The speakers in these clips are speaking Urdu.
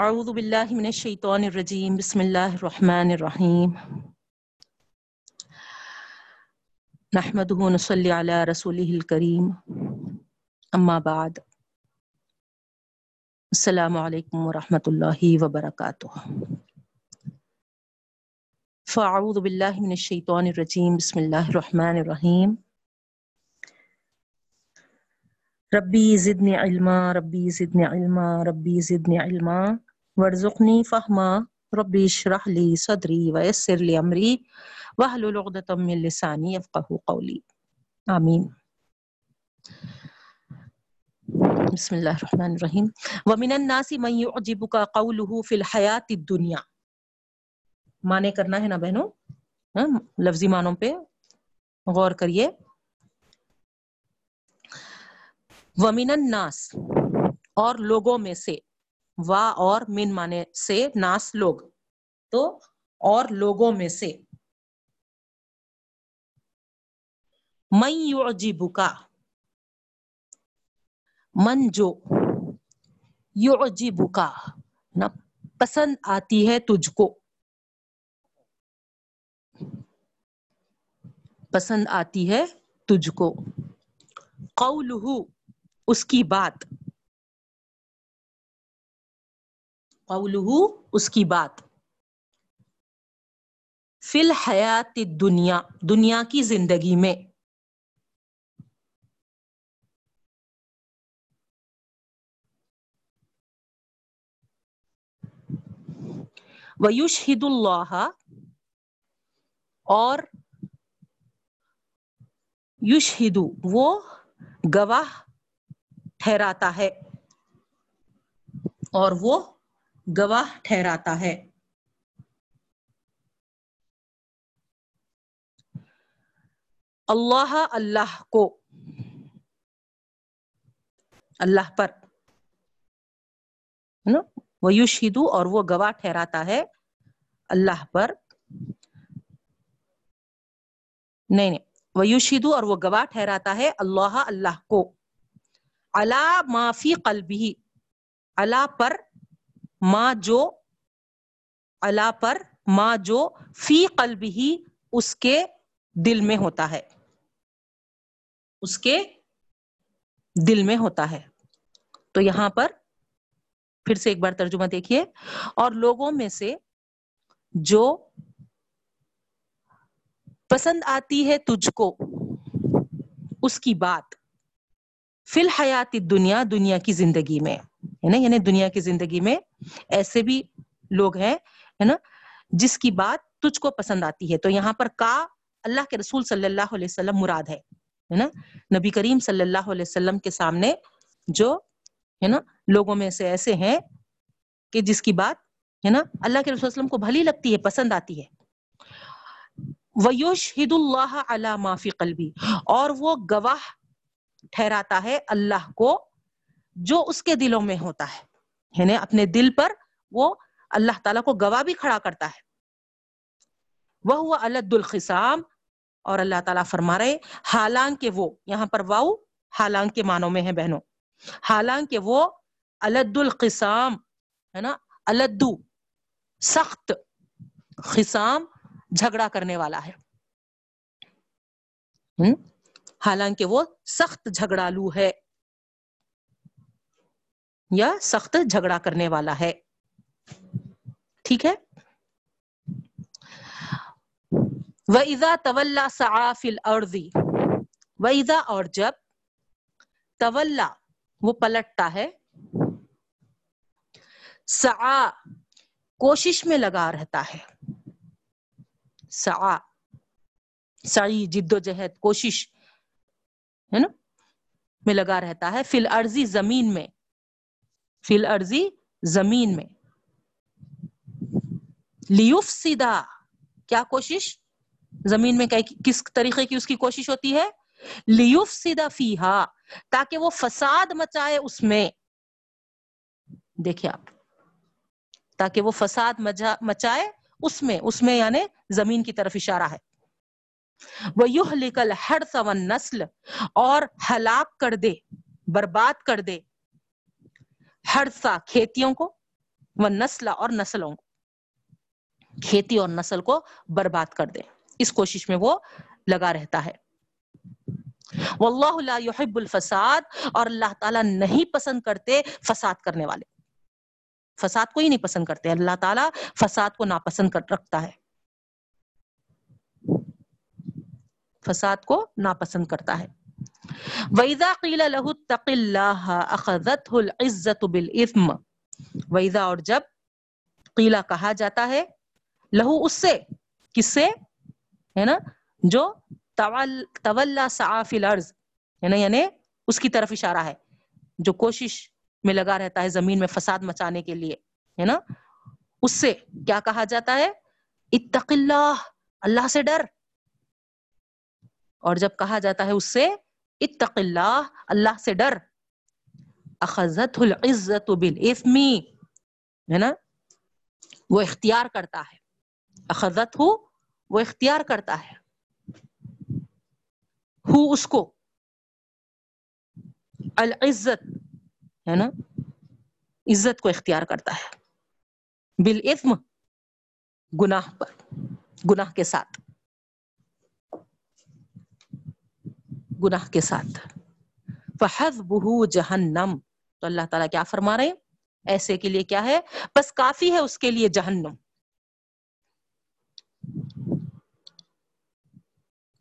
اعوذ باللہ من الشیطان الرجیم، بسم اللہ الرحمن الرحیم. نحمده نصلی علی رسوله الکریم. اما بعد، السلام علیکم ورحمۃ اللہ وبرکاتہ. فاعوذ باللہ من الشیطان الرجیم، بسم اللہ الرحمن الرحیم. ربی زدنی علما، ربی زدنی علما، ربی زدنی علما. ورزقنی فہما ربی اشرح لی صدری ویسر لی امری واحلل عقدۃ من لسانی یفقهوا قولی آمین بسم اللہ الرحمن الرحیم ومن الناس من يعجبك قوله في الحیات الدنیا معنی کرنا ہے نا بہنوں؟ ہاں، لفظی معنوں پہ غور کریے. ومن الناس اور لوگوں میں سے وا اور من مانے سے ناس لوگ۔ تو اور لوگوں میں سے۔ من یعجبکا من جو یعجبکا نا، پسند آتی ہے تجھ کو۔ پسند آتی ہے تجھ کو۔ قولہ، اس کی بات۔ قولہ اس کی بات۔ فی الحیات دنیا دنیا کی زندگی میں۔ ویشہد اللہ، اور یشہدو وہ گواہ ٹھہراتا ہے۔ اور وہ گواہ ٹھہراتا ہے۔ اللہ اللہ کو۔ اللہ پر۔ وہ یشہدو اور وہ گواہ ٹھہراتا ہے اللہ پر۔ نہیں نہیں۔ وہ اور وہ گواہ ٹھہراتا ہے اللہ اللہ کو۔ اللہ معافی قلبی اللہ پر ماں جو اللہ پر، ماں جو فی قلبی ہی اس کے دل میں ہوتا ہے۔ اس کے دل میں ہوتا ہے۔ تو یہاں پر پھر سے ایک بار ترجمہ دیکھیے۔ اور لوگوں میں سے جو پسند آتی ہے تجھ کو، اس کی بات۔ فی الحیات دنیا دنیا کی زندگی میں۔ ہے نا؟ یعنی دنیا کی زندگی میں ایسے بھی لوگ ہیں، ہے نا؟ جس کی بات تجھ کو پسند آتی ہے۔ تو یہاں پر کا اللہ کے رسول صلی اللہ علیہ وسلم مراد ہے نا؟ نبی کریم صلی اللہ علیہ وسلم کے سامنے جو، ہے نا؟ لوگوں میں سے ایسے ہیں کہ جس کی بات، ہے نا؟ اللہ کے رسول وسلم کو بھلی لگتی ہے، پسند آتی ہے۔ ویوشہد اللہ علی ما فی قلبی اور وہ گواہ ٹھہراتا ہے اللہ کو جو اس کے دلوں میں ہوتا ہے۔ یعنی اپنے دل پر وہ اللہ تعالیٰ کو گواہ بھی کھڑا کرتا ہے۔ وہ ہوا الد الخسام اور اللہ تعالیٰ فرما رہے حالانکہ وہ، یہاں پر واؤ حالانکہ معنوں میں ہے بہنوں۔ حالانکہ وہ الد القسام ہے نا؟ الدو سخت خسام جھگڑا کرنے والا ہے۔ حالانکہ وہ سخت جھگڑالو ہے۔ یا سخت جھگڑا کرنے والا ہے۔ ٹھیک ہے؟ وَإِذَا تَوَلَّا سَعَا فِي الْأَرْضِ، وَإِذَا، اور جب تولا، وہ پلٹتا ہے۔ سعا کوشش میں لگا رہتا ہے۔ سعا، سعی، جد و جہد، کوشش، ہے نا؟ میں لگا رہتا ہے۔ فی الارضی زمین میں۔ فی الارضی زمین میں۔ لیوف سیدھا کیا کوشش؟ زمین میں کس طریقے کی اس کی کوشش ہوتی ہے؟ لیوف سیدھا فیہا، تاکہ وہ فساد مچائے اس میں۔ دیکھیں آپ، تاکہ وہ فساد مچائے اس میں اس میں یعنی زمین کی طرف اشارہ ہے۔ وہ یوہ لکل ہر سون نسل اور ہلاک کر دے، برباد کر دے۔ ہر سا کھیتیوں کو وہ نسل اور نسلوں کھیتی اور نسل کو برباد کر دے۔ اس کوشش میں وہ لگا رہتا ہے۔ واللہ لا يحب الفساد اور اللہ تعالیٰ نہیں پسند کرتے فساد کرنے والے۔ فساد کو ہی نہیں پسند کرتے، اللہ تعالیٰ فساد کو ناپسند کر رکھتا ہے۔ فساد کو ناپسند کرتا ہے۔ وَإِذَا قِيلَ لَهُ اتَّقِ اللَّهَ أَخَذَتْهُ الْعِزَّةُ بِالْإِثْمِ وَإِذَا اور جب قیلا کہا جاتا ہے لہو اس سے، کس سے؟ ہے نا؟ جو طولا صعاف الارض ہے نا؟ یعنی اس کی طرف اشارہ ہے، جو کوشش میں لگا رہتا ہے زمین میں فساد مچانے کے لیے، ہے نا؟ اس سے کیا کہا جاتا ہے؟ اتق اللہ اللہ سے ڈر۔ اور جب کہا جاتا ہے اس سے اتق اللہ اللہ سے ڈر۔ اخذت العزت بالاثم ہے نا؟ وہ اختیار کرتا ہے۔ اخذت ہو وہ اختیار کرتا ہے۔ ہو اس کو۔ العزت، ہے نا؟ عزت کو اختیار کرتا ہے۔ بالاسم گناہ پر، گناہ کے ساتھ۔ گناہ کے ساتھ۔ فحسبہ جہنم تو اللہ تعالیٰ کیا فرما رہے ہیں؟ ایسے کے لیے کیا ہے؟ بس کافی ہے اس کے لیے جہنم۔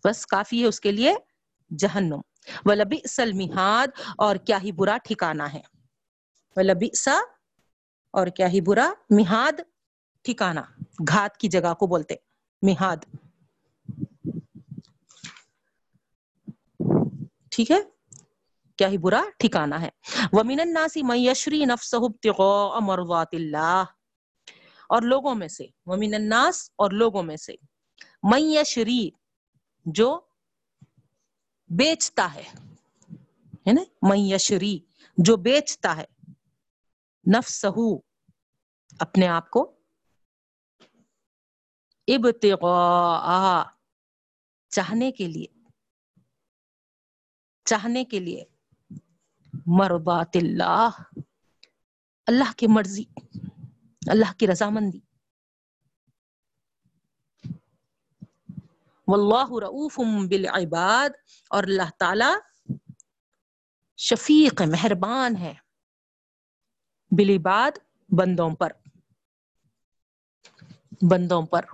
بس کافی ہے اس کے لیے جہنم۔ ولبی سلمیحاد اور کیا ہی برا ٹھکانا ہے۔ ولبی سا اور کیا ہی برا میہاد ٹھکانا گھات کی جگہ کو بولتے۔ میہاد ٹھیک ہے؟ کیا ہی برا ٹھکانا ہے۔ وَمِنَ النَّاسِ مَن يَشْرِي نَفْسَهُ ابْتِغَاءَ مَرْضَاتِ اللَّهِ۔ اور لوگوں میں سے، وَمِنَ النَّاسِ اور لوگوں میں سے۔ مَن يَشْرِي، جو بیچتا ہے۔ ہے نا؟ من یشری جو بیچتا ہے۔ نفسہو اپنے آپ کو۔ ابتغاء، چاہنے کے لیے۔ چاہنے کے لیے۔ مربات اللہ۔ اللہ کی مرضی۔ اللہ کی رضامندی۔ واللہ رعوف بالعباد۔ اور اللہ تعالی شفیق مہربان ہے۔ بالعباد بندوں پر۔ بندوں پر۔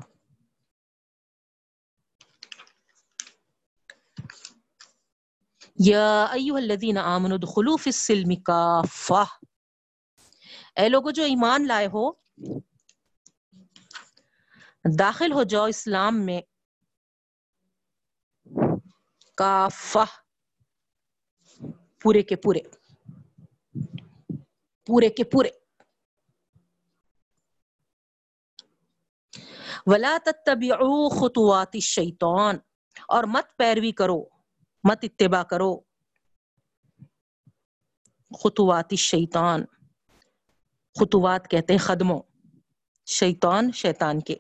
یا ایوہ الذین آمنوا دخلوا فی السلم کافہ اے لوگو جو ایمان لائے ہو، داخل ہو جاؤ اسلام میں۔ کافہ۔ پورے کے پورے۔ پورے کے پورے۔ ولا تتبعوا خطوات الشیطان اور مت پیروی کرو۔ مت اتباع کرو۔ خطوات الشیطان۔ خطوات کہتے ہیں خدموں۔ شیطان شیطان کے۔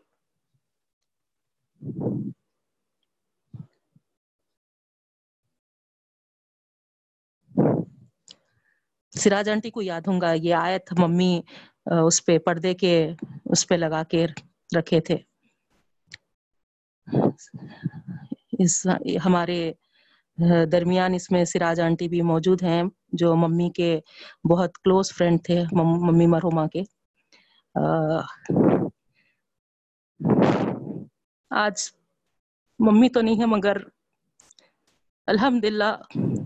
سراج آنٹی کو یاد ہوں گا، یہ آیت ممی اس پہ پردے کے، اس پہ لگا کے رکھے تھے۔ اس، ہمارے درمیان اس میں سراج آنٹی بھی موجود ہیں، جو ممی کے بہت کلوز فرینڈ تھے ممی مرحوما کے۔ آج ممی تو نہیں ہے، مگر الحمد للہ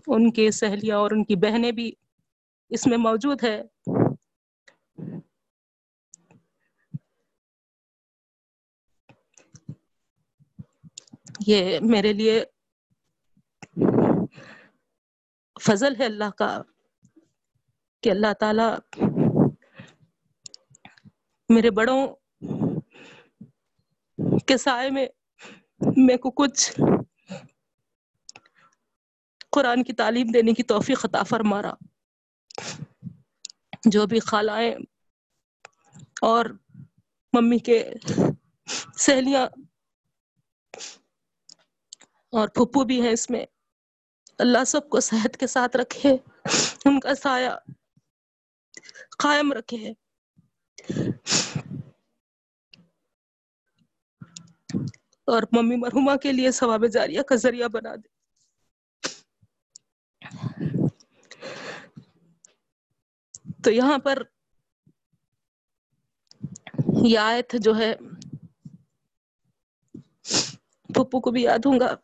ان کے سہیلیاں اور ان کی بہنیں بھی اس میں موجود ہے یہ میرے لیے فضل ہے اللہ کا کہ اللہ تعالی میرے بڑوں کے سائے میں میرے کو کچھ قرآن کی تعلیم دینے کی توفیق عطا فرما رہا۔ جو بھی خالائیں اور ممی کے سہیلیاں اور پھپھو بھی ہیں اس میں۔ اللہ سب کو صحت کے ساتھ رکھے، ان کا سایہ قائم رکھے۔ اور ممی مرحوما کے لیے ثواب جاریہ کا ذریعہ بنا دے۔ تو یہاں پر یہ آیت جو ہے پھپو کو بھی یاد ہوں گا۔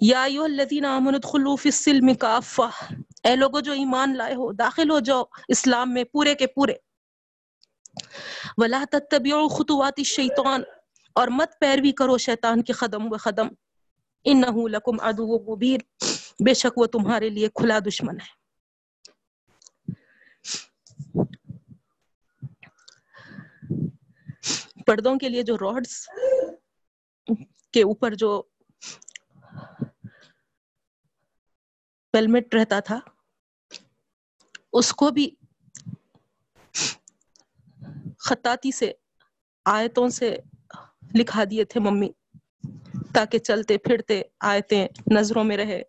یا الذین آمنوا ادخلوا فی السلم کافہ۔ اے لوگوں جو ایمان لائے ہو، داخل ہو جاؤ اسلام میں پورے کے پورے۔ ولا تتبعوا خطوات الشیطان، اور مت پیروی کرو شیطان کے قدم و قدم انه لکم عدو مبین۔ بے شک وہ تمہارے لیے کھلا دشمن ہے۔ پردوں کے لیے جو راڈس کے اوپر جو پیلمٹ رہتا تھا، اس کو بھی خطاطی سے، آیتوں سے لکھا دیے تھے ممی، تاکہ چلتے پھرتے آیتیں نظروں میں رہے۔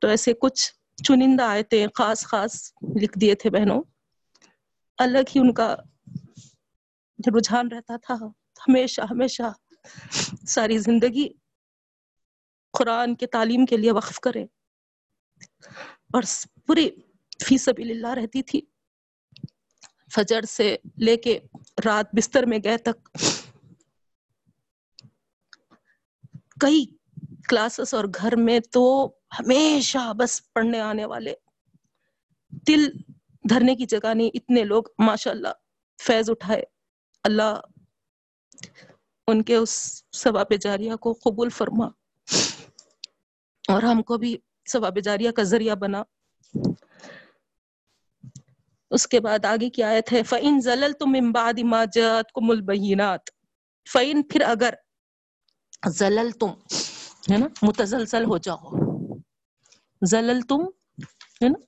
تو ایسے کچھ چنندہ آیتیں خاص خاص لکھ دیے تھے بہنوں۔ الگ ہی ان کا رجحان رہتا تھا، ہمیشہ ہمیشہ ساری زندگی قرآن کے تعلیم کے لیے وقف کرے۔ اور پوری فی سبیل اللہ رہتی تھی۔ فجر سے لے کے رات بستر میں گئے تک کئی کلاسز اور گھر میں تو ہمیشہ بس پڑھنے آنے والے۔ دل دھرنے کی جگہ نہیں، اتنے لوگ ماشاء اللہ فیض اٹھائے۔ اللہ ان کے اس ثواب جاریہ کو قبول فرما۔ اور ہم کو بھی ثواب جاریہ کا ذریعہ بنا۔ اس کے بعد آگے کی آیت ہے، فَإِن زَلَلْتُم مِّن بَعْدِ مَا جَاءَتْكُمُ الْبَيِّنَاتُ، فَإِن پھر اگر زللتم ہے نا، متزلزل ہو جاؤ۔ زللتم ہے نا،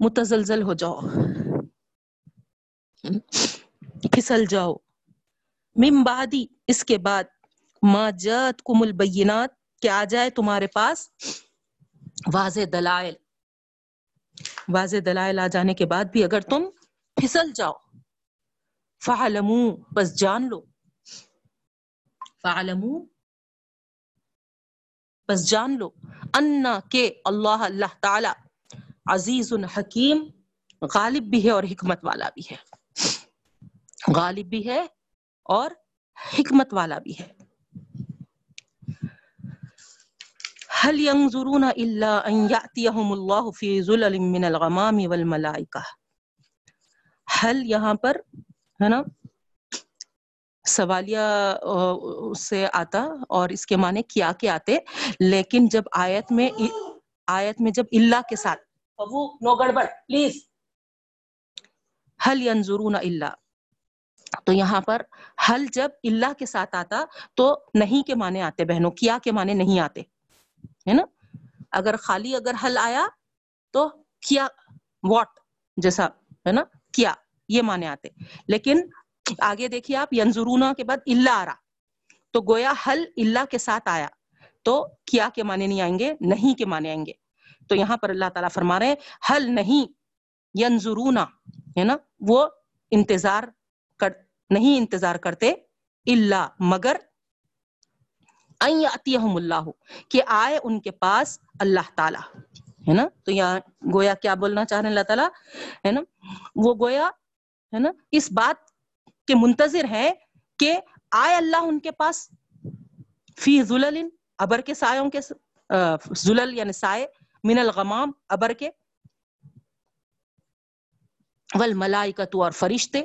متزلزل ہو جاؤ۔ پھسل جاؤ۔ من بعدی اس کے بعد، ما جاءتکم البینات کہ آ جائے تمہارے پاس؟ واضح دلائل۔ واضح دلائل آ جانے کے بعد بھی اگر تم پھسل جاؤ فعلمو بس جان لو۔ فعلمو بس جان لو۔ انا کہ اللہ اللہ تعالی عزیز حکیم غالب بھی ہے اور حکمت والا بھی ہے۔ غالب بھی ہے اور حکمت والا بھی ہے۔ هل ينظرون الا ان ياتيهم الله في ظلل من الغمام والملائکہ هل یہاں پر، ہے نا؟ سوالیہ سے آتا اور اس کے معنی کیا کے آتے، لیکن جب آیت میں آیت میں جب اللہ کے ساتھ ابو نو گڑبڑ پلیز حل ینظرون اللہ تو یہاں پر حل جب اللہ کے ساتھ آتا، تو نہیں کے معنی آتے بہنوں، کیا کے معنی نہیں آتے؟ ہے نا؟ اگر خالی اگر حل آیا تو کیا واٹ جیسا، ہے نا؟ کیا، یہ معنی آتے۔ لیکن آگے دیکھیے آپ، ینظرونا کے بعد اللہ آ رہا تو گویا حل اللہ کے ساتھ آیا۔ تو کیا کے معنی نہیں آئیں گے؟ نہیں کے معنی آئیں گے۔ تو یہاں پر اللہ تعالیٰ فرما رہے ہیں، حل نہیں، ینظرونا، ہے نا؟ وہ انتظار کر، نہیں انتظار کرتے اللہ مگر اللہ، کہ آئے ان کے پاس اللہ تعالی، ہے نا؟ تو یہاں گویا کیا بولنا چاہ رہے ہیں اللہ تعالیٰ؟ ہے نا؟ وہ گویا، ہے نا، اس بات کے منتظر ہے کہ آئے اللہ ان کے پاس فی ظلل ابر کے سایوں کے ظلل یعنی سائے، من الغمام، ابر کے والملائکت اور فرشتے،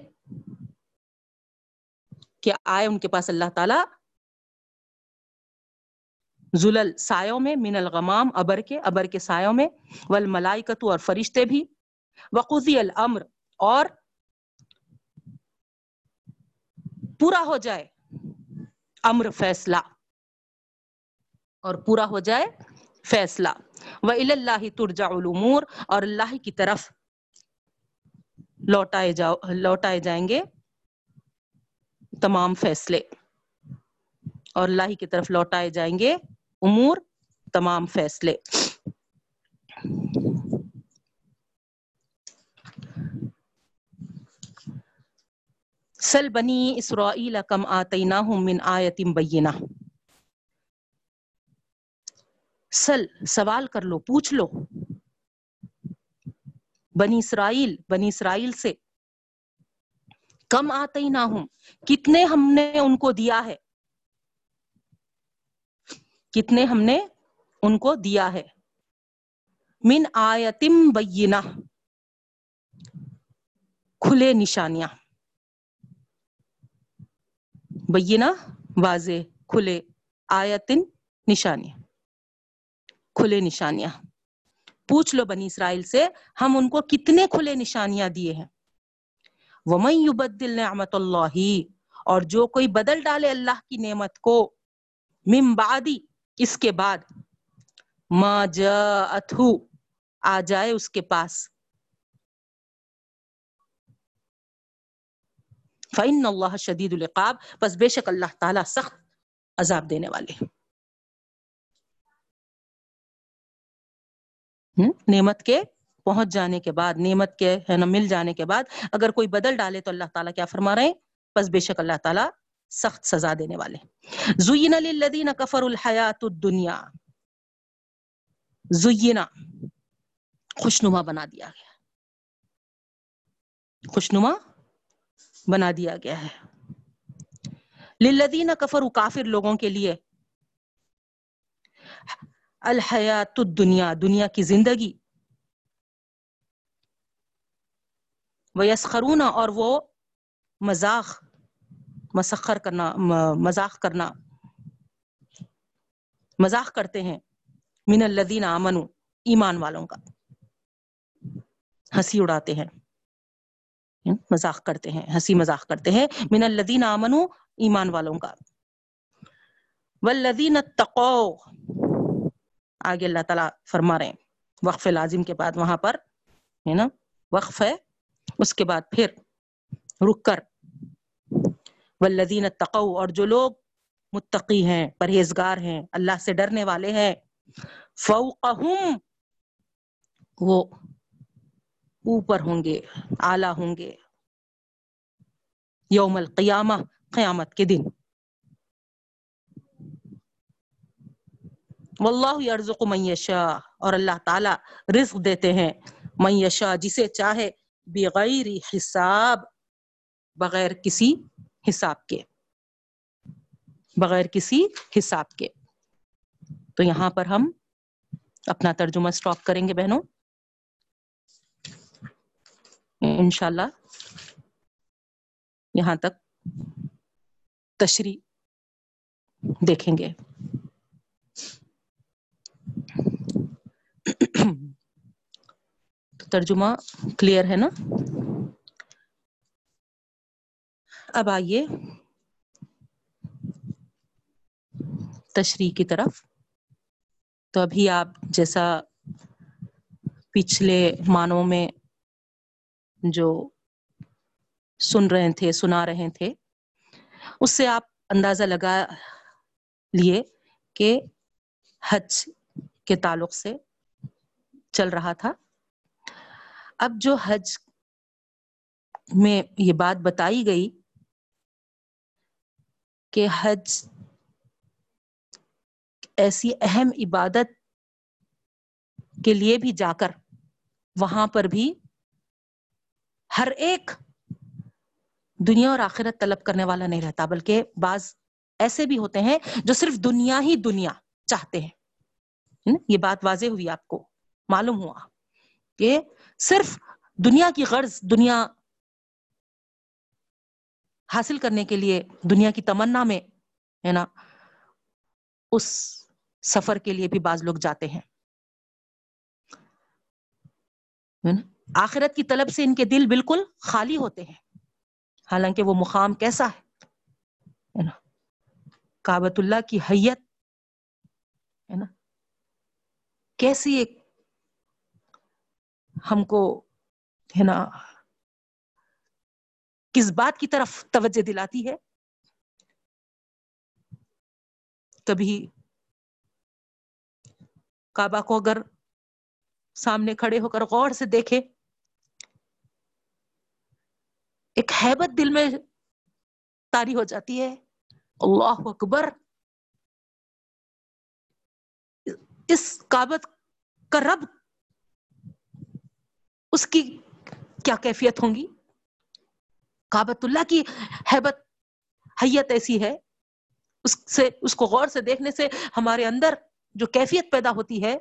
کہ آئے ان کے پاس اللہ تعالی زلل سایوں میں، من الغمام، ابر کے ابر کے سایوں میں والملائکت اور فرشتے بھی۔ وقضی الامر، اور پورا ہو جائے امر فیصلہ۔ اور پورا ہو جائے فیصلہ۔ و اللہ ترجع الامور اور اللہ کی طرف لوٹائے جاؤ، لوٹائے جائیں گے تمام فیصلے۔ اور اللہ کی طرف لوٹائے جائیں گے امور، تمام فیصلے۔ سل بنی اسرائیل کم آتیناہم من آیت بینہ۔ سل، سوال کر لو، پوچھ لو۔ بنی اسرائیل بنی اسرائیل سے۔ کم آتے نہ ہوں کتنے ہم نے ان کو دیا ہے؟ کتنے ہم نے ان کو دیا ہے۔ من آیتم بینہ، کھلے نشانیاں۔ بینہ، واضح، کھلے آیتن نشانیاں۔ کھلے نشانیاں۔ پوچھ لو بنی اسرائیل سے، ہم ان کو کتنے کھلے نشانیاں دیے ہیں۔ وَمَن يُبَدِّلْ نِعْمَةَ اللَّهِ، اور جو کوئی بدل ڈالے اللہ کی نعمت کو، من بعدی اس کے بعد ما جاءتہو آ جائے اس کے پاس۔ فَإِنَّ اللَّهَ شَدِيدُ الْعِقَابِ۔ پس بے شک اللہ تعالیٰ سخت عذاب دینے والے نعمت کے پہنچ جانے کے بعد، نعمت کے ہے نا، مل جانے کے بعد اگر کوئی بدل ڈالے تو اللہ تعالیٰ کیا فرما رہے ہیں؟ بس بے شک اللہ تعالیٰ سخت سزا دینے والے زینا للذین کفر الحیات الدنیا۔ زینا خوشنما بنا دیا گیا۔ خوشنما بنا دیا گیا ہے۔ للذین کفر کافر لوگوں کے لیے۔ الحیات الدنیا، دنیا کی زندگی۔ ویسخرون اور وہ مذاق۔ مسخر کرنا مذاق کرنا۔ مذاق کرتے ہیں من الذین آمنو ایمان والوں کا۔ ہنسی اڑاتے ہیں۔ مذاق کرتے ہیں، ہنسی مذاق کرتے ہیں۔ من الذین آمنو ایمان والوں کا۔ والذین اتقوا۔ آگے اللہ تعالیٰ فرما رہے ہیں۔ وقف لازم کے بعد وہاں پر، ہے نا؟ وقف ہے، اس کے بعد پھر رک کر۔ والذین اتقوا، اور جو لوگ متقی ہیں، پرہیزگار ہیں، اللہ سے ڈرنے والے ہیں، فوقہم وہ اوپر ہوں گے، اعلی ہوں گے، یوم القیامہ، قیامت کے دن۔ واللہ یرزق من یشاء، اور اللہ تعالی رزق دیتے ہیں۔ من یشاء، جسے چاہے، بغیر حساب، بغیر کسی حساب کے۔ بغیر کسی حساب کے۔ تو یہاں پر ہم اپنا ترجمہ سٹاپ کریں گے بہنوں۔ انشاءاللہ یہاں تک تشریح دیکھیں گے۔ ترجمہ کلیئر ہے نا؟ اب آئیے۔ تشریح کی طرف۔ تو ابھی آپ جیسا پچھلے معنوں میں جو سن رہے تھے، سنا رہے تھے، اس سے آپ اندازہ لگا لیے کہ حج کے تعلق سے چل رہا تھا۔ اب جو حج میں یہ بات بتائی گئی کہ حج ایسی اہم عبادت کے لیے بھی جا کر وہاں پر بھی ہر ایک دنیا اور آخرت طلب کرنے والا نہیں رہتا، بلکہ بعض ایسے بھی ہوتے ہیں جو صرف دنیا ہی دنیا چاہتے ہیں۔ یہ بات واضح ہوئی آپ کو، معلوم ہوا کہ صرف دنیا کی غرض، دنیا حاصل کرنے کے لیے دنیا کی تمنا میں، ہے نا، اس سفر کے لیے بھی بعض لوگ جاتے ہیں۔ آخرت کی طلب سے ان کے دل بالکل خالی ہوتے ہیں۔ حالانکہ وہ مقام کیسا ہے؟ نا کابت اللہ کی حیت۔ ہے نا کیسی ایک ہم کو، ہے نا کس بات کی طرف توجہ دلاتی ہے؟ کبھی کعبہ کو اگر سامنے کھڑے ہو کر غور سے دیکھے، ایک حیبت دل میں تاری ہو جاتی ہے۔ اللہ اکبر۔ اس کابت کا رب، اس کی کیا کیفیت ہوں گی؟ کابت اللہ کی حیبت، حیت ایسی ہے۔ اس سے، اس کو غور سے دیکھنے سے ہمارے اندر جو کیفیت پیدا ہوتی ہے،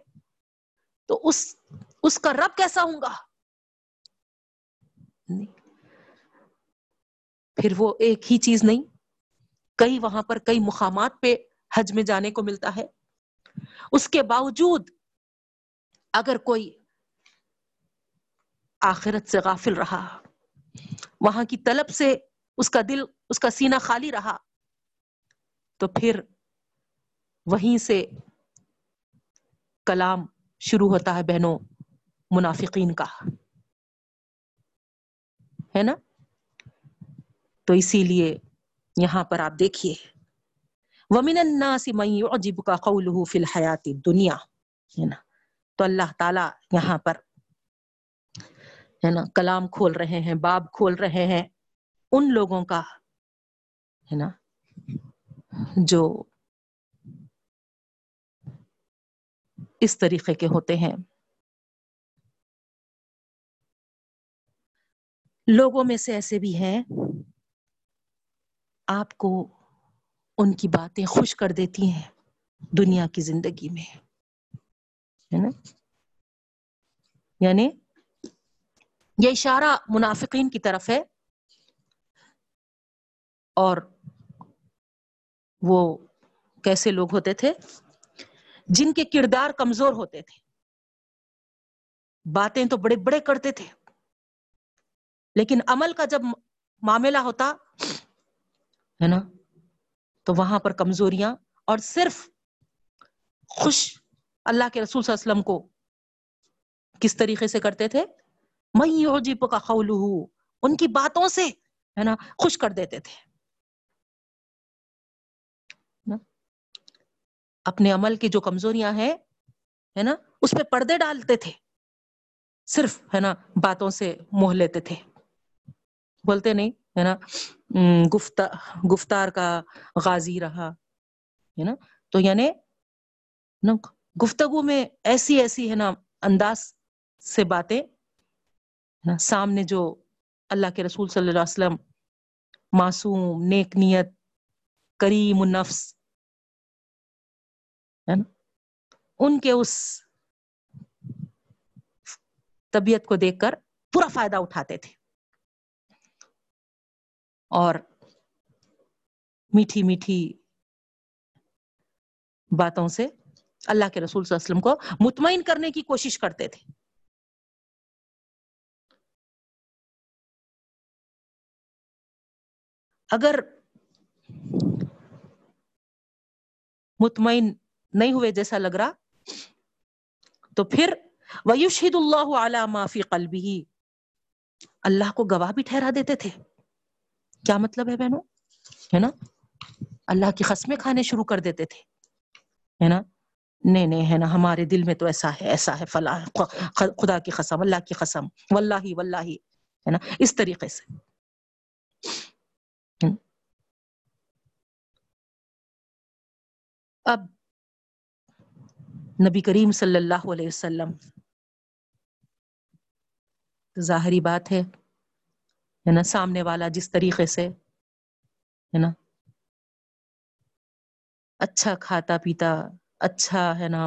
تو اس اس کا رب کیسا ہوں گا؟ پھر وہ ایک ہی چیز نہیں، کئی وہاں پر کئی مقامات پہ حج میں جانے کو ملتا ہے۔ اس کے باوجود اگر کوئی آخرت سے غافل رہا وہاں کی طلب سے اس کا دل، اس کا سینہ خالی رہا۔ تو پھر وہیں سے کلام شروع ہوتا ہے بہنوں، منافقین کا۔ ہے نا؟ تو اسی لیے یہاں پر آپ دیکھیے۔ ومن الناس من يعجبك قوله في الحیات دنیا ہے نا؟ تو اللہ تعالی یہاں پر ہے نا، کلام کھول رہے ہیں، باب کھول رہے ہیں، ان لوگوں کا، ہے نا، جو اس طریقے کے ہوتے ہیں۔ لوگوں میں سے ایسے بھی ہیں، آپ کو ان کی باتیں خوش کر دیتی ہیں دنیا کی زندگی میں، ہے نا۔ یعنی یہ اشارہ منافقین کی طرف ہے اور وہ کیسے لوگ ہوتے تھے؟ جن کے کردار کمزور ہوتے تھے۔ باتیں تو بڑے بڑے کرتے تھے۔ لیکن عمل کا جب معاملہ ہوتا، ہے نا؟ تو وہاں پر کمزوریاں اور صرف خوش اللہ کے رسول صلی اللہ علیہ وسلم کو کس طریقے سے کرتے تھے؟ میں جی کا خول ان کی باتوں سے، ہے نا، خوش کر دیتے تھے۔ اپنے عمل کی جو کمزوریاں ہیں، ہے نا، اس پہ پردے ڈالتے تھے۔ صرف، ہے نا، باتوں سے موہ لیتے تھے۔ بولتے نہیں، ہے نا گفتار کا غازی رہا، ہے نا۔ تو یعنی گفتگو میں ایسی ایسی، ہے نا، انداز سے باتیں سامنے جو اللہ کے رسول صلی اللہ علیہ وسلم معصوم، نیک نیت، کریم النفس، ہے نا، ان کے اس طبیعت کو دیکھ کر پورا فائدہ اٹھاتے تھے۔ اور میٹھی میٹھی باتوں سے اللہ کے رسول صلی اللہ علیہ وسلم کو مطمئن کرنے کی کوشش کرتے تھے۔ اگر مطمئن نہیں ہوئے جیسا لگ رہا، تو پھر ویوشید اللہ علامہ فی قلبی اللہ کو گواہ بھی ٹھہرا دیتے تھے۔ کیا مطلب ہے بہنوں؟ ہے نا؟ اللہ کی قسمیں کھانے شروع کر دیتے تھے۔ ہے نا؟ نہیں نہیں، ہے نا، ہمارے دل میں تو ایسا ہے ایسا ہے، فلاں خدا کی قسم، اللہ کی قسم۔ واللہ واللہ ہے نا؟ اس طریقے سے۔ اب نبی کریم صلی اللہ علیہ وسلم ظاہری بات ہے ہے نا، سامنے والا جس طریقے سے، ہے نا اچھا کھاتا پیتا اچھا ہے نا،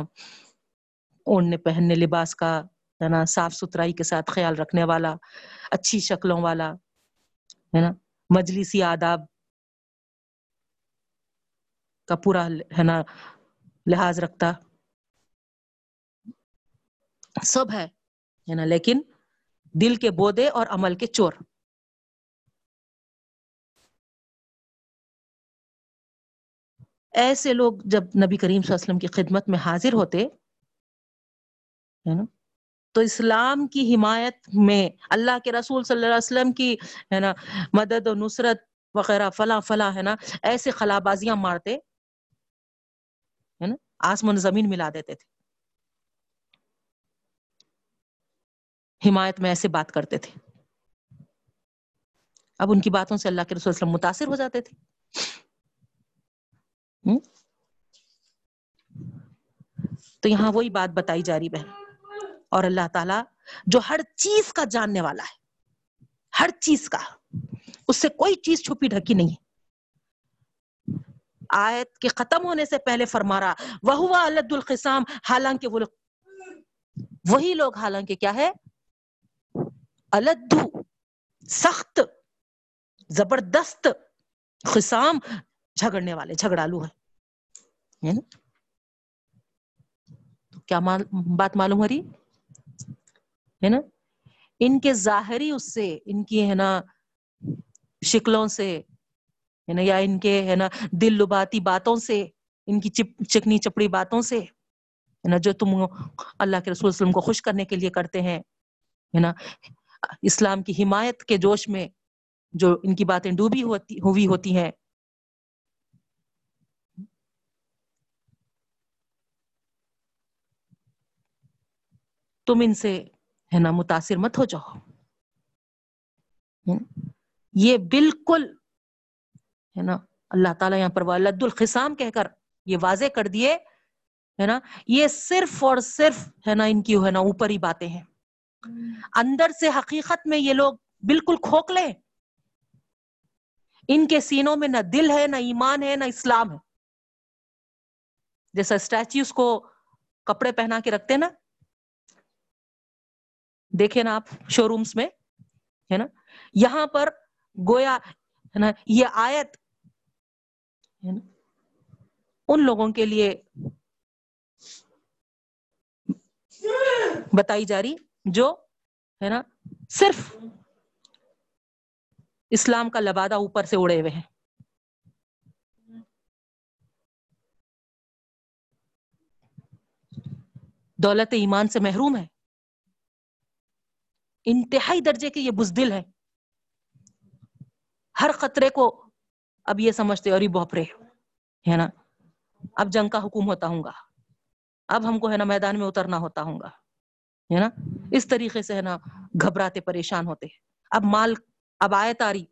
اوڑھنے پہننے لباس کا، ہے نا، صاف ستھرائی کے ساتھ خیال رکھنے والا، اچھی شکلوں والا، ہے نا، مجلسی آداب کا پورا ہے نا، لحاظ رکھتا۔ سب ہے نا، لیکن دل کے بودے اور عمل کے چور۔ ایسے لوگ جب نبی کریم صلی اللہ علیہ وسلم کی خدمت میں حاضر ہوتے، ہے نا، تو اسلام کی حمایت میں اللہ کے رسول صلی اللہ علیہ وسلم کی، ہے نا، مدد و نصرت وغیرہ، فلاں فلاں، ہے نا، ایسے خلابازیاں مارتے۔ آسمان زمین ملا دیتے تھے۔ حمایت میں ایسے بات کرتے تھے۔ اب ان کی باتوں سے اللہ کے رسول وسلم متاثر ہو جاتے تھے۔ تو یہاں وہی بات بتائی جا رہی بہن اور اللہ تعالی جو ہر چیز کا جاننے والا ہے، ہر چیز کا، اس سے کوئی چیز چھپی ڈھکی نہیں ہے۔ آیت کے ختم ہونے سے پہلے فرما رہا وہ ہوا الد القسام، حالانکہ وہ وہی لوگ حالانکہ کیا ہے؟ الدو سخت، زبردست خسام جھگڑنے والے، جھگڑالو ہیں کیا بات معلوم ہو رہی؟ ہے نا؟ ان کے ظاہری اس سے، ان کی ہے نا، شکلوں سے ہے نا، یا ان کے ہے نا دل لباتی باتوں سے، ان کی چکنی چپڑی باتوں سے، ہے نا، جو تم اللہ کے رسول وسلم کو خوش کرنے کے لیے کرتے ہیں، ہے نا، اسلام کی حمایت کے جوش میں جو ان کی باتیں ڈوبی ہوتی، ہوئی ہوتی ہیں۔ تم ان سے، ہے نا، متاثر مت ہو جاؤ۔ یہ بالکل ہے نا؟ اللہ تعالیٰ یہاں پر ولد الخسام کہہ کر یہ واضح کر دیے، ہے نا؟ یہ صرف اور صرف، ہے نا، ان کی، ہے نا، اوپر ہی باتیں ہیں۔ اندر سے حقیقت میں یہ لوگ بالکل کھوکھلے ان کے سینوں میں نہ دل ہے، نہ ایمان ہے، نہ اسلام ہے۔ جیسا اسٹیچوز کو کپڑے پہنا کے رکھتے نا۔ دیکھے نا آپ شو رومس میں، ہے نا؟ یہاں پر گویا، ہے نا، یہ آیت ان لوگوں کے لیے بتائی جا رہی جو ہے نا، صرف اسلام کا لبادہ اوپر سے اڑے ہوئے ہیں۔ دولت ایمان سے محروم ہے انتہائی درجے کے یہ بزدل ہے ہر خطرے کو اب یہ سمجھتے اور بوپرے ہے نا؟ اب جنگ کا حکوم ہوتا ہوں گا۔ اب ہم کو، ہے نا، میدان میں اترنا ہوتا ہوں گا۔ ہے نا؟ اس طریقے سے، ہے نا، گھبراتے، پریشان ہوتے۔ اب مال، اب آئے تاری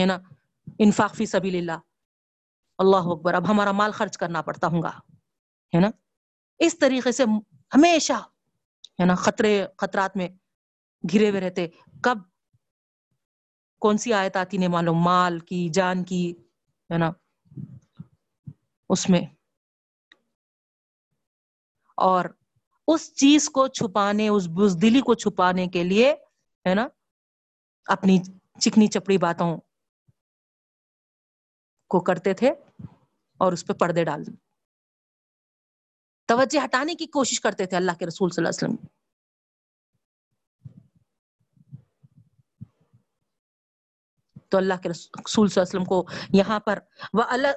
ہے نا، انفاق فی سبیل اللہ۔ اللہ اکبر، اب ہمارا مال خرچ کرنا پڑتا ہوں گا۔ ہے نا؟ اس طریقے سے ہمیشہ، ہے نا، خطرے، خطرات میں گھرے ہوئے رہتے۔ کب؟ کون سی آیت آتی نہیں معلوم؟ مال کی، جان کی ہے نا؟ اس میں۔ اور اس چیز کو چھپانے، اس بزدلی کو چھپانے کے لیے، ہے نا؟ اپنی چکنی چپڑی باتوں کو کرتے تھے اور اس پہ پردے ڈال دیں توجہ ہٹانے کی کوشش کرتے تھے اللہ کے رسول صلی اللہ علیہ وسلم۔ تو اللہ کے رسول صلی اللہ علیہ وسلم کو یہاں پر۔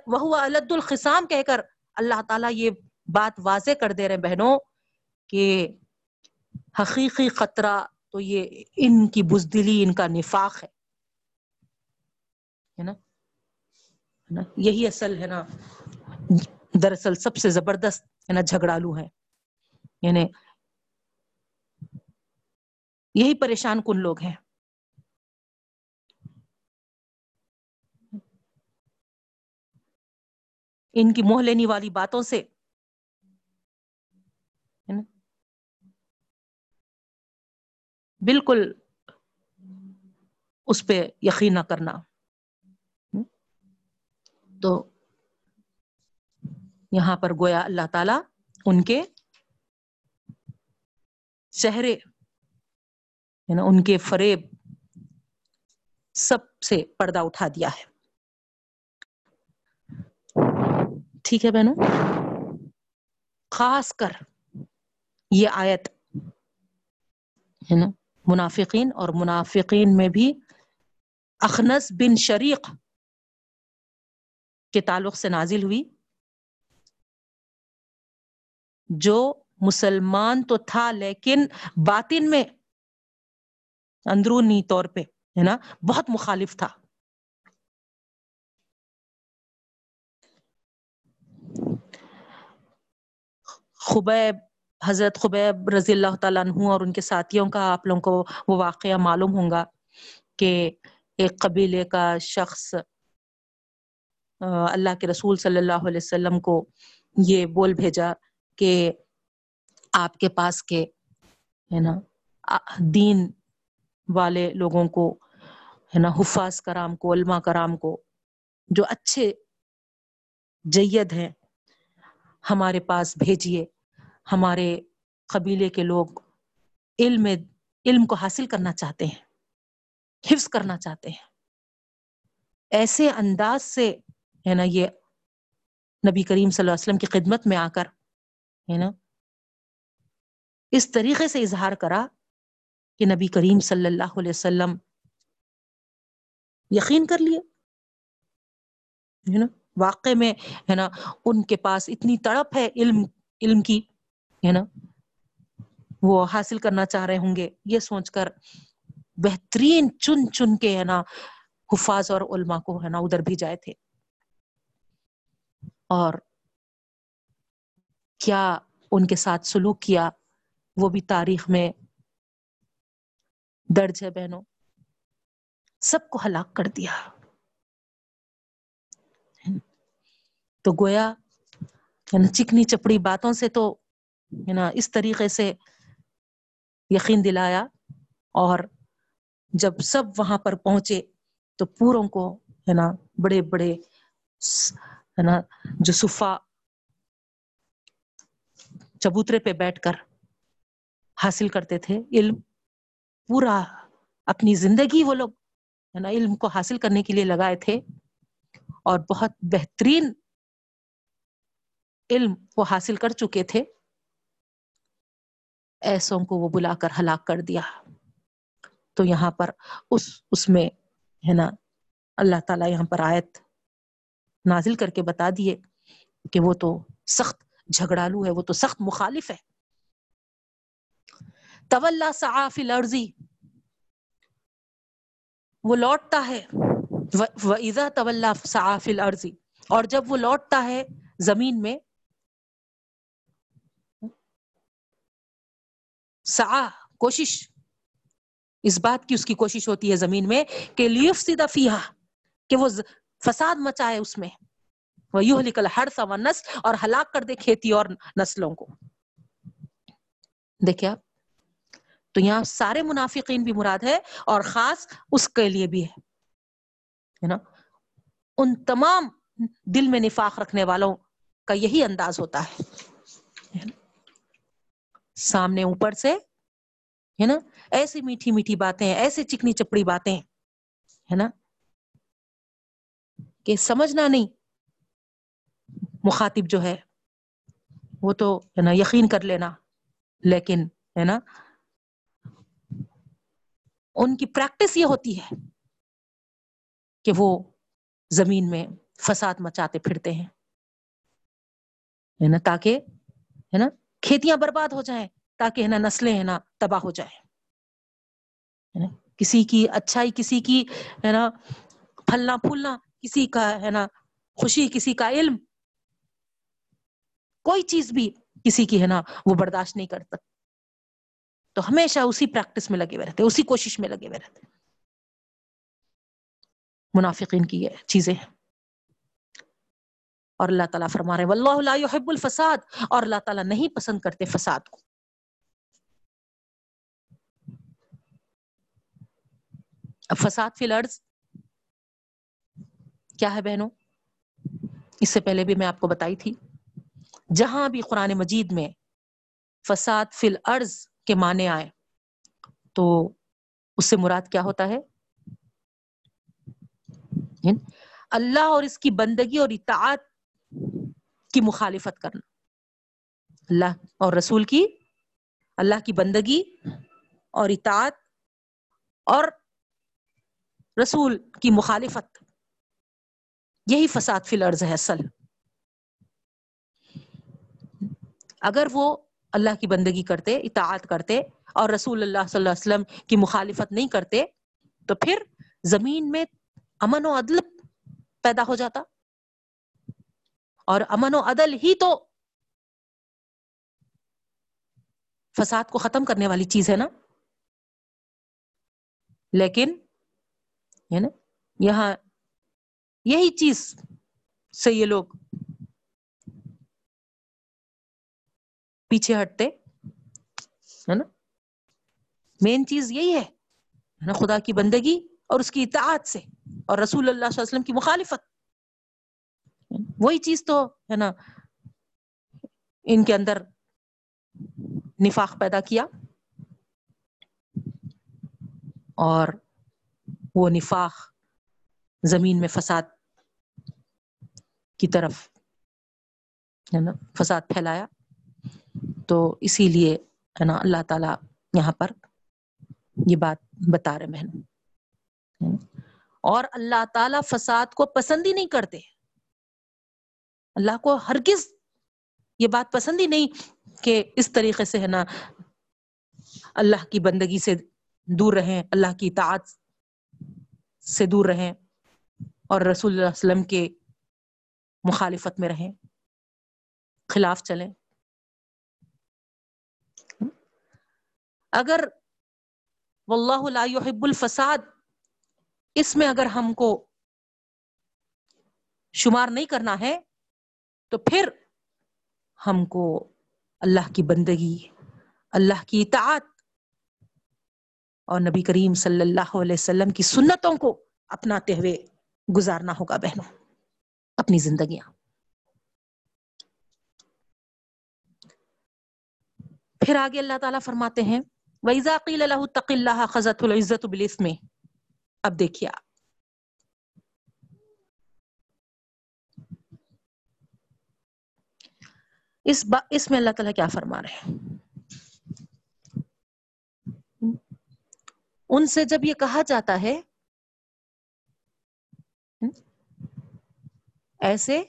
وہ الد الخسام کہہ کر اللہ تعالیٰ یہ بات واضح کر دے رہے بہنوں کہ حقیقی خطرہ تو یہ ان کی بزدلی، ان کا نفاق ہے۔ نا؟ یہی اصل ہے نا۔ دراصل سب سے زبردست ہے نا جھگڑالو ہے یعنی یہی پریشان کن لوگ ہیں۔ ان کی موہ لینی والی باتوں سے۔ بالکل اس پہ یقین نہ کرنا۔ تو یہاں پر گویا اللہ تعالی ان کے چہرے ان کے فریب سب سے پردہ اٹھا دیا ہے۔ ٹھیک ہے بہنوں؟ خاص کر یہ آیت ہے نا منافقین اور منافقین میں بھی اخنس بن شریق کے تعلق سے نازل ہوئی۔ جو مسلمان تو تھا لیکن باطن میں اندرونی طور پہ ہے نا بہت مخالف تھا۔ خبیب، حضرت خبیب رضی اللہ تعالیٰ عنہ اور ان کے ساتھیوں کا آپ لوگوں کو وہ واقعہ معلوم ہوں گا کہ ایک قبیلے کا شخص اللہ کے رسول صلی اللہ علیہ وسلم کو یہ بول بھیجا کہ آپ کے پاس کے، ہے نا دین والے لوگوں کو، ہے نا، حفاظ کرام کو، علماء کرام کو جو اچھے جید ہیں ہمارے پاس بھیجیے۔ ہمارے قبیلے کے لوگ علم علم کو حاصل کرنا چاہتے ہیں، حفظ کرنا چاہتے ہیں۔ ایسے انداز سے، ہے نا، یہ نبی کریم صلی اللہ علیہ وسلم کی خدمت میں آ کر، ہے نا، اس طریقے سے اظہار کرا کہ نبی کریم صلی اللہ علیہ وسلم یقین کر لیے۔ ہے نا واقع میں، ہے نا، ان کے پاس اتنی تڑپ ہے علم علم کی۔ ہے نا وہ حاصل کرنا چاہ رہے ہوں گے، یہ سوچ کر بہترین چن چن کے ہے نا، حفاظ اور علماء کو ہے نا ادھر بھی جائے تھے۔ اور کیا ان کے ساتھ سلوک کیا، وہ بھی تاریخ میں درج ہے بہنوں۔ سب کو ہلاک کر دیا۔ تو گویا یعنی چکنی چپڑی باتوں سے تو ہے نا، اس طریقے سے یقین دلایا اور جب سب وہاں پر پہنچے تو پوروں کو ہے نا، بڑے بڑے ہے نا، جو صفا چبوترے پہ بیٹھ کر حاصل کرتے تھے، علم پورا اپنی زندگی وہ لوگ ہے نا، علم کو حاصل کرنے کے لیے لگائے تھے اور بہت بہترین علم وہ حاصل کر چکے تھے۔ ایسوں کو وہ بلا کر ہلاک کر دیا۔ تو یہاں پر اس اس میں، ہے نا، اللہ تعالیٰ یہاں پر آیت نازل کر کے بتا دیے کہ وہ تو سخت جھگڑالو ہے، وہ تو سخت مخالف ہے۔ طول صاف لرزی وہ لوٹتا ہے۔ وَإِذَا طول صاف الارضی اور جب وہ لوٹتا ہے زمین میں سا کوشش۔ اس بات کی اس کی کوشش ہوتی ہے زمین میں کہ لیف سیدھا فیحا کہ وہ فساد مچائے اس میں۔ وہ یوں نکل ہر سا نس اور ہلاک کر دے کھیتی اور نسلوں کو۔ دیکھیں آپ، تو یہاں سارے منافقین بھی مراد ہے اور خاص اس کے لیے بھی ہے نا؟ ان تمام دل میں نفاق رکھنے والوں کا یہی انداز ہوتا ہے۔ سامنے اوپر سے، ہے نا؟ ایسی میٹھی میٹھی باتیں ایسے چکنی چپڑی باتیں، ہے نا؟ کہ سمجھنا نہیں۔ مخاطب جو ہے، وہ تو، ہے نا، یقین کر لینا۔ لیکن، ہے نا، ان کی پریکٹس یہ ہوتی ہے کہ وہ زمین میں فساد مچاتے پھرتے ہیں نا؟ تاکہ، ہے نا کھیتیاں برباد ہو جائیں تاکہ ہے نا نسلیں ہے نا تباہ ہو جائیں۔ کسی کی اچھائی، کسی کی، ہے نا، پھلنا پھولنا، کسی کا، ہے نا، خوشی، کسی کا علم، کوئی چیز بھی کسی کی، ہے نا، وہ برداشت نہیں کرتا۔ تو ہمیشہ اسی پریکٹس میں لگے ہوئے رہتے، اسی کوشش میں لگے ہوئے رہتے۔ منافقین کی یہ چیزیں ہیں۔ اور اللہ تعالیٰ فرما رہے واللہ لا يحب الفساد۔ اور اللہ تعالیٰ نہیں پسند کرتے فساد کو۔ اب فساد فی الارض کیا ہے بہنوں؟ اس سے پہلے بھی میں آپ کو بتائی تھی، جہاں بھی قرآن مجید میں فساد فی الارض کے معنی آئے، تو اس سے مراد کیا ہوتا ہے؟ یعنی اللہ اور اس کی بندگی اور اطاعت کی مخالفت کرنا۔ اللہ اور رسول کی، اللہ کی بندگی اور اطاعت اور رسول کی مخالفت۔ یہی فساد فی الارض ہے اصل۔ اگر وہ اللہ کی بندگی کرتے، اطاعت کرتے اور رسول اللہ صلی اللہ علیہ وسلم کی مخالفت نہیں کرتے، تو پھر زمین میں امن و عدل پیدا ہو جاتا۔ اور امن و عدل ہی تو فساد کو ختم کرنے والی چیز ہے نا۔ لیکن ہے نا، یہاں یہی چیز سے یہ لوگ پیچھے ہٹتے، ہے نا۔ مین چیز یہی ہے نا، خدا کی بندگی اور اس کی اطاعت سے۔ اور رسول اللہ صلی اللہ علیہ وسلم کی مخالفت۔ وہی چیز تو ہے نا، ان کے اندر نفاق پیدا کیا اور وہ نفاق زمین میں فساد کی طرف ہے نا، فساد پھیلایا۔ تو اسی لیے ہے نا، اللہ تعالی یہاں پر یہ بات بتا رہے بہن۔ اور اللہ تعالی فساد کو پسند ہی نہیں کرتے۔ اللہ کو ہرگز یہ بات پسند ہی نہیں کہ اس طریقے سے ہے نا اللہ کی بندگی سے دور رہیں، اللہ کی اطاعت سے دور رہیں اور رسول اللہ علیہ وسلم کے مخالفت میں رہیں، خلاف چلیں۔ اگر واللہ لا يحب الفساد، اس میں اگر ہم کو شمار نہیں کرنا ہے تو پھر ہم کو اللہ کی بندگی، اللہ کی اطاعت اور نبی کریم صلی اللہ علیہ وسلم کی سنتوں کو اپناتے ہوئے گزارنا ہوگا بہنوں، اپنی زندگیاں۔ پھر آگے اللہ تعالیٰ فرماتے ہیں، وَإِذَا قِيلَ لَهُ اتَّقِ اللَّهَ خَزَتْهُ الْعِزَّةُ بِالْإِثْمِ۔ اب دیکھیے اس با، اس میں اللہ تعالیٰ کیا فرما رہے ہیں؟ ان سے جب یہ کہا جاتا ہے ایسے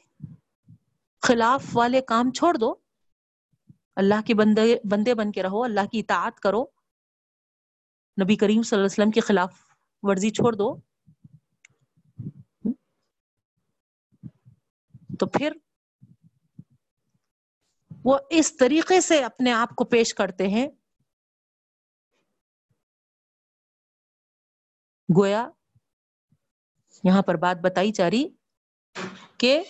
خلاف والے کام چھوڑ دو، اللہ کے بندے بندے بن کے رہو، اللہ کی اطاعت کرو، نبی کریم صلی اللہ علیہ وسلم کے خلاف ورزی چھوڑ دو۔ تو پھر وہ اس طریقے سے اپنے آپ کو پیش کرتے ہیں۔ گویا یہاں پر بات بتائی جا رہی کہ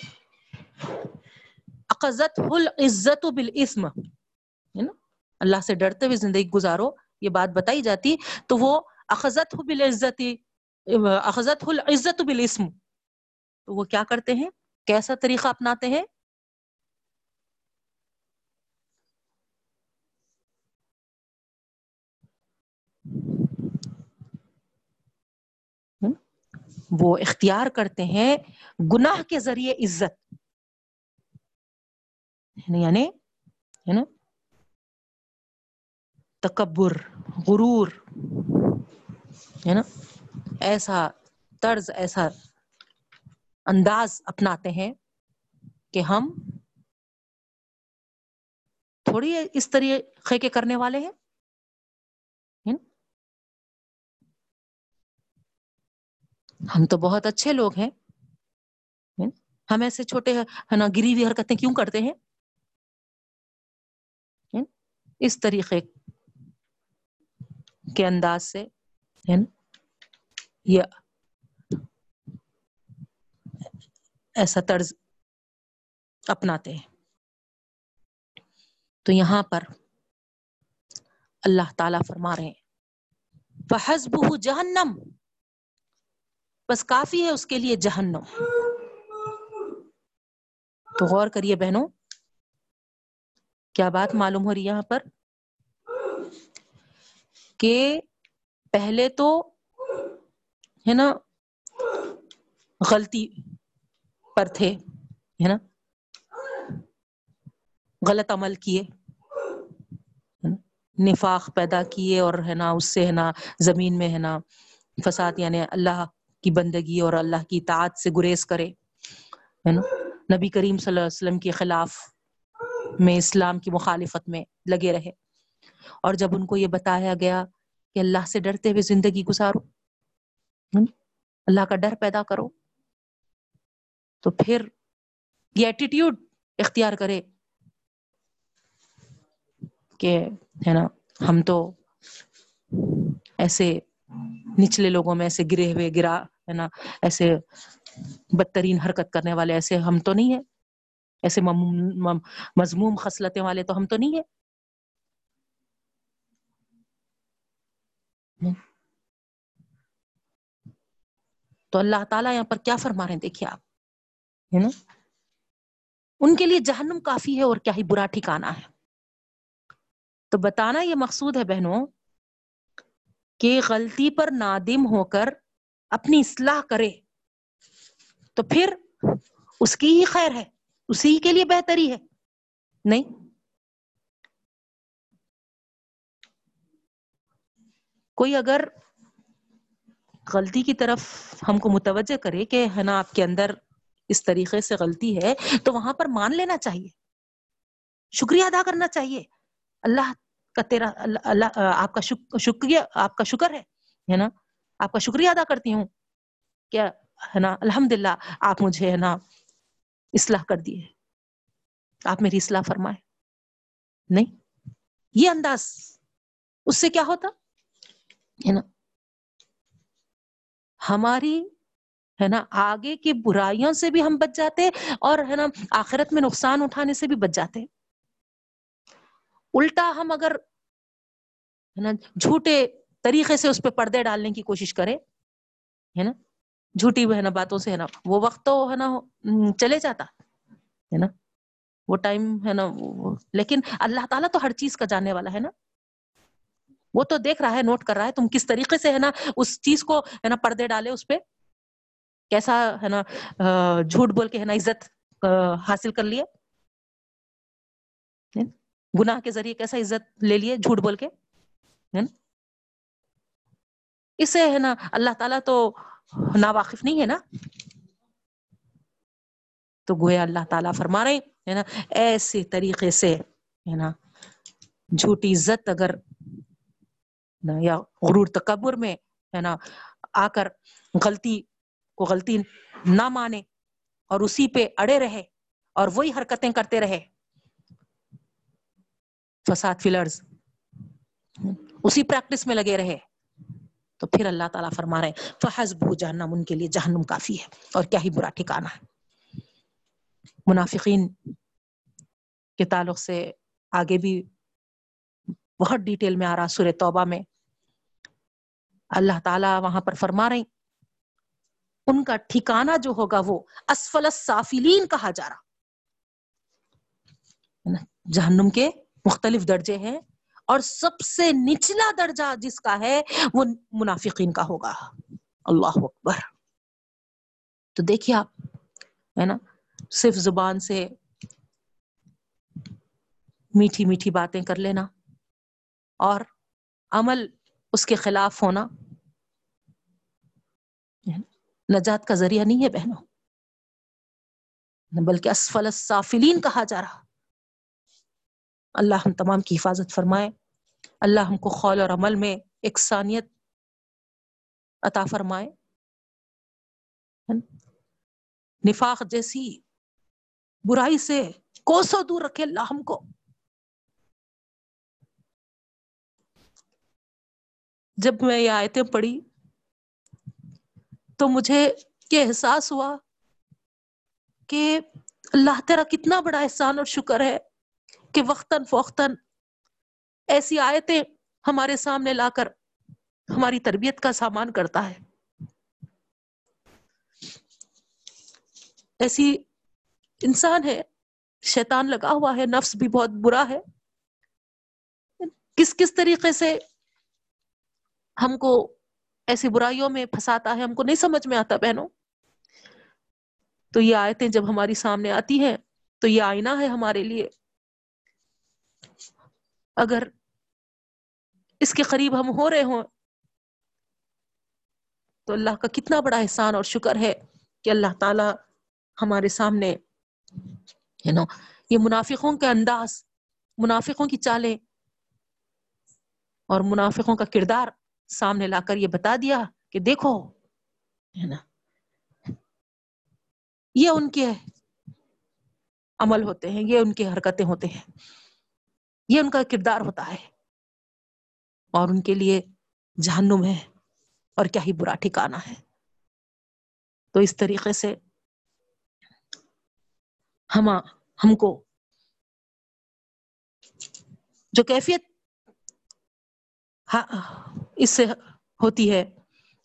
اقزت العزت بالاسم، ہے نا؟ اللہ سے ڈرتے ہوئے زندگی گزارو، یہ بات بتائی جاتی تو وہ اخذت بالعزت اخذت العزت بالاسم، تو وہ کیا کرتے ہیں؟ کیسا طریقہ اپناتے ہیں؟ وہ اختیار کرتے ہیں گناہ کے ذریعے عزت۔ یعنی-, یعنی ہے نا؟ تکبر، غرور، ہے نا؟ ایسا طرز، ایسا انداز اپناتے ہیں کہ ہم تھوڑی اس طریقے کے کرنے والے ہیں۔ ہم تو بہت اچھے لوگ ہیں۔ ہم ایسے چھوٹے ہے نا، گری ہوئی حرکتیں کیوں کرتے ہیں؟ اس طریقے کے انداز سے ہے نا یہ ایسا طرز اپناتے ہیں۔ تو یہاں پر اللہ تعالی فرما رہے ہیں۔ فحسبہ جہنم بس کافی ہے اس کے لیے جہنم۔ تو غور کریے بہنوں، کیا بات معلوم ہو رہی ہے یہاں پر؟ کہ پہلے تو ہے نا، غلطی پر تھے، ہے نا، غلط عمل کیے نفاق پیدا کیے اور ہے نا، اس سے ہے نا، زمین میں ہے نا، فساد یعنی اللہ کی بندگی اور اللہ کی اطاعت سے گریز کرے، ہے نا؟ نبی کریم صلی اللہ علیہ وسلم کے خلاف میں اسلام کی مخالفت میں لگے رہے۔ اور جب ان کو یہ بتایا گیا کہ اللہ سے ڈرتے ہوئے زندگی گزارو اللہ کا ڈر پیدا کرو۔ تو پھر یہ ایٹیٹیوڈ اختیار کرے کہ، ہے نا، ہم تو ایسے نچلے لوگوں میں ایسے گرے ہوئے، گرا ہے نا، ایسے بدترین حرکت کرنے والے، ایسے ہم تو نہیں ہے ایسے مضموم خصلتیں والے تو ہم تو نہیں ہے تو اللہ تعالیٰ یہاں پر کیا فرما رہے ہیں؟ دیکھیے آپ، ہے نا؟ ان کے لیے جہنم کافی ہے اور کیا ہی برا ٹھکانا ہے۔ تو بتانا یہ مقصود ہے بہنوں کہ غلطی پر نادم ہو کر اپنی اصلاح کرے، تو پھر اس کی ہی خیر ہے، اسی کے لیے بہتری ہے۔ نہیں۔ کوئی اگر غلطی کی طرف ہم کو متوجہ کرے کہ ہے نا آپ کے اندر اس طریقے سے غلطی ہے، تو وہاں پر مان لینا چاہیے۔ شکریہ ادا کرنا چاہیے۔ اللہ کا تیرا، اللہ اللہ، آپ کا شکریہ، آپ کا شکر ہے نا؟ آپ کا شکریہ ادا کرتی ہوں کیا ہے نا الحمد للہ آپ مجھے ہے نا اصلاح کر دیے آپ میری اصلاح فرمائے نہیں، یہ انداز، اس سے کیا ہوتا؟ ہے نا، ہماری ہے نا، آگے کی برائیوں سے بھی ہم بچ جاتے اور ہے نا، آخرت میں نقصان اٹھانے سے بھی بچ جاتے۔ الٹا ہم اگر ہے نا، جھوٹے طریقے سے اس پہ پردے ڈالنے کی کوشش کرے ہے نا؟ جھوٹی ہے نا، باتوں سے ہے نا، وہ وقت تو ہے نا چلے جاتا، ہے نا؟ وہ ٹائم ہے نا لیکن اللہ تعالیٰ تو ہر چیز کا جاننے والا ہے نا۔ وہ تو دیکھ رہا ہے، نوٹ کر رہا ہے، تم کس طریقے سے ہے نا اس چیز کو ہے نا پردے ڈالے اس پہ؟ کیسا ہے نا جھوٹ بول کے ہے نا عزت حاصل کر لیے؟ گناہ کے ذریعے کیسا عزت لے لیے جھوٹ بول کے؟ اسے ہے نا اللہ تعالیٰ تو نا واقف نہیں ہے نا؟ تو گویا اللہ تعالیٰ فرما رہے ہے نا، ایسے طریقے سے ہے نا، جھوٹی عزت اگر یا غرور تکبر میں ہے نا، آ کر غلطی کو غلطی نہ مانے اور اسی پہ اڑے رہے اور وہی حرکتیں کرتے رہے، فساد فلرز اسی پریکٹس میں لگے رہے۔ تو پھر اللہ تعالیٰ فرما رہے فحض جہنم، ان کے لیے جہنم کافی ہے اور کیا ہی برا ٹھکانا ہے۔ منافقین کے تعلق سے آگے بھی بہت ڈیٹیل میں آ رہا سورہ توبہ میں۔ اللہ تعالیٰ وہاں پر فرما رہے ان کا ٹھکانہ جو ہوگا وہ اسفل السافلین کہا جا رہا۔ جہنم کے مختلف درجے ہیں۔ اور سب سے نچلا درجہ جس کا ہے وہ منافقین کا ہوگا۔ اللہ اکبر۔ تو دیکھیے آپ، ہے نا؟ صرف زبان سے میٹھی میٹھی باتیں کر لینا اور عمل اس کے خلاف ہونا۔ نجات کا ذریعہ نہیں ہے بہنوں۔ بلکہ اسفل السافلین کہا جا رہا۔ اللہ ہم تمام کی حفاظت فرمائے۔ اللہ ہم کو خول اور عمل میں اکسانیت عطا فرمائے۔ نفاق جیسی برائی سے کوسوں دور رکھے اللہ ہم کو۔ جب میں یہ آیتیں پڑھی تو مجھے یہ احساس ہوا کہ اللہ تیرا کتنا بڑا احسان اور شکر ہے۔ کہ وقتاً فوقتاً ایسی آیتیں ہمارے سامنے لا کر ہماری تربیت کا سامان کرتا ہے۔ ایسی انسان ہے، شیطان لگا ہوا ہے، نفس بھی بہت برا ہے۔ کس کس طریقے سے ہم کو ایسی برائیوں میں پھنساتا ہے، ہم کو نہیں سمجھ میں آتا بہنوں۔ تو یہ آیتیں جب ہماری سامنے آتی ہیں، تو یہ آئینہ ہے ہمارے لیے۔ اگر اس کے قریب ہم ہو رہے ہوں، تو اللہ کا کتنا بڑا احسان اور شکر ہے کہ اللہ تعالی ہمارے سامنے یہ منافقوں کا انداز، منافقوں کی چالیں اور منافقوں کا کردار سامنے لا کر یہ بتا دیا کہ دیکھو ہے نا یہ ان کے عمل ہوتے ہیں، یہ ان کی حرکتیں ہوتے ہیں۔ یہ ان کا کردار ہوتا ہے۔ اور ان کے لیے جہنم ہے اور کیا ہی برا ٹھکانا ہے۔ تو اس طریقے سے ہم ہم کو جو کیفیت ہاں، اس سے ہوتی ہے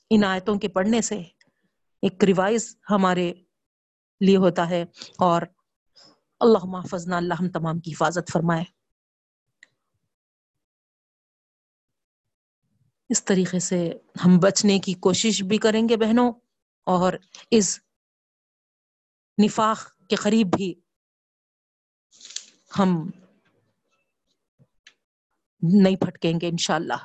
ان آیتوں کے پڑھنے سے ایک ریوائز ہمارے لیے ہوتا ہے اور اللہ محفظنا اللہ ہم تمام کی حفاظت فرمائے۔ اس طریقے سے ہم بچنے کی کوشش بھی کریں گے بہنوں، اور اس نفاق کے قریب بھی ہم نہیں پھٹکیں گے انشاءاللہ۔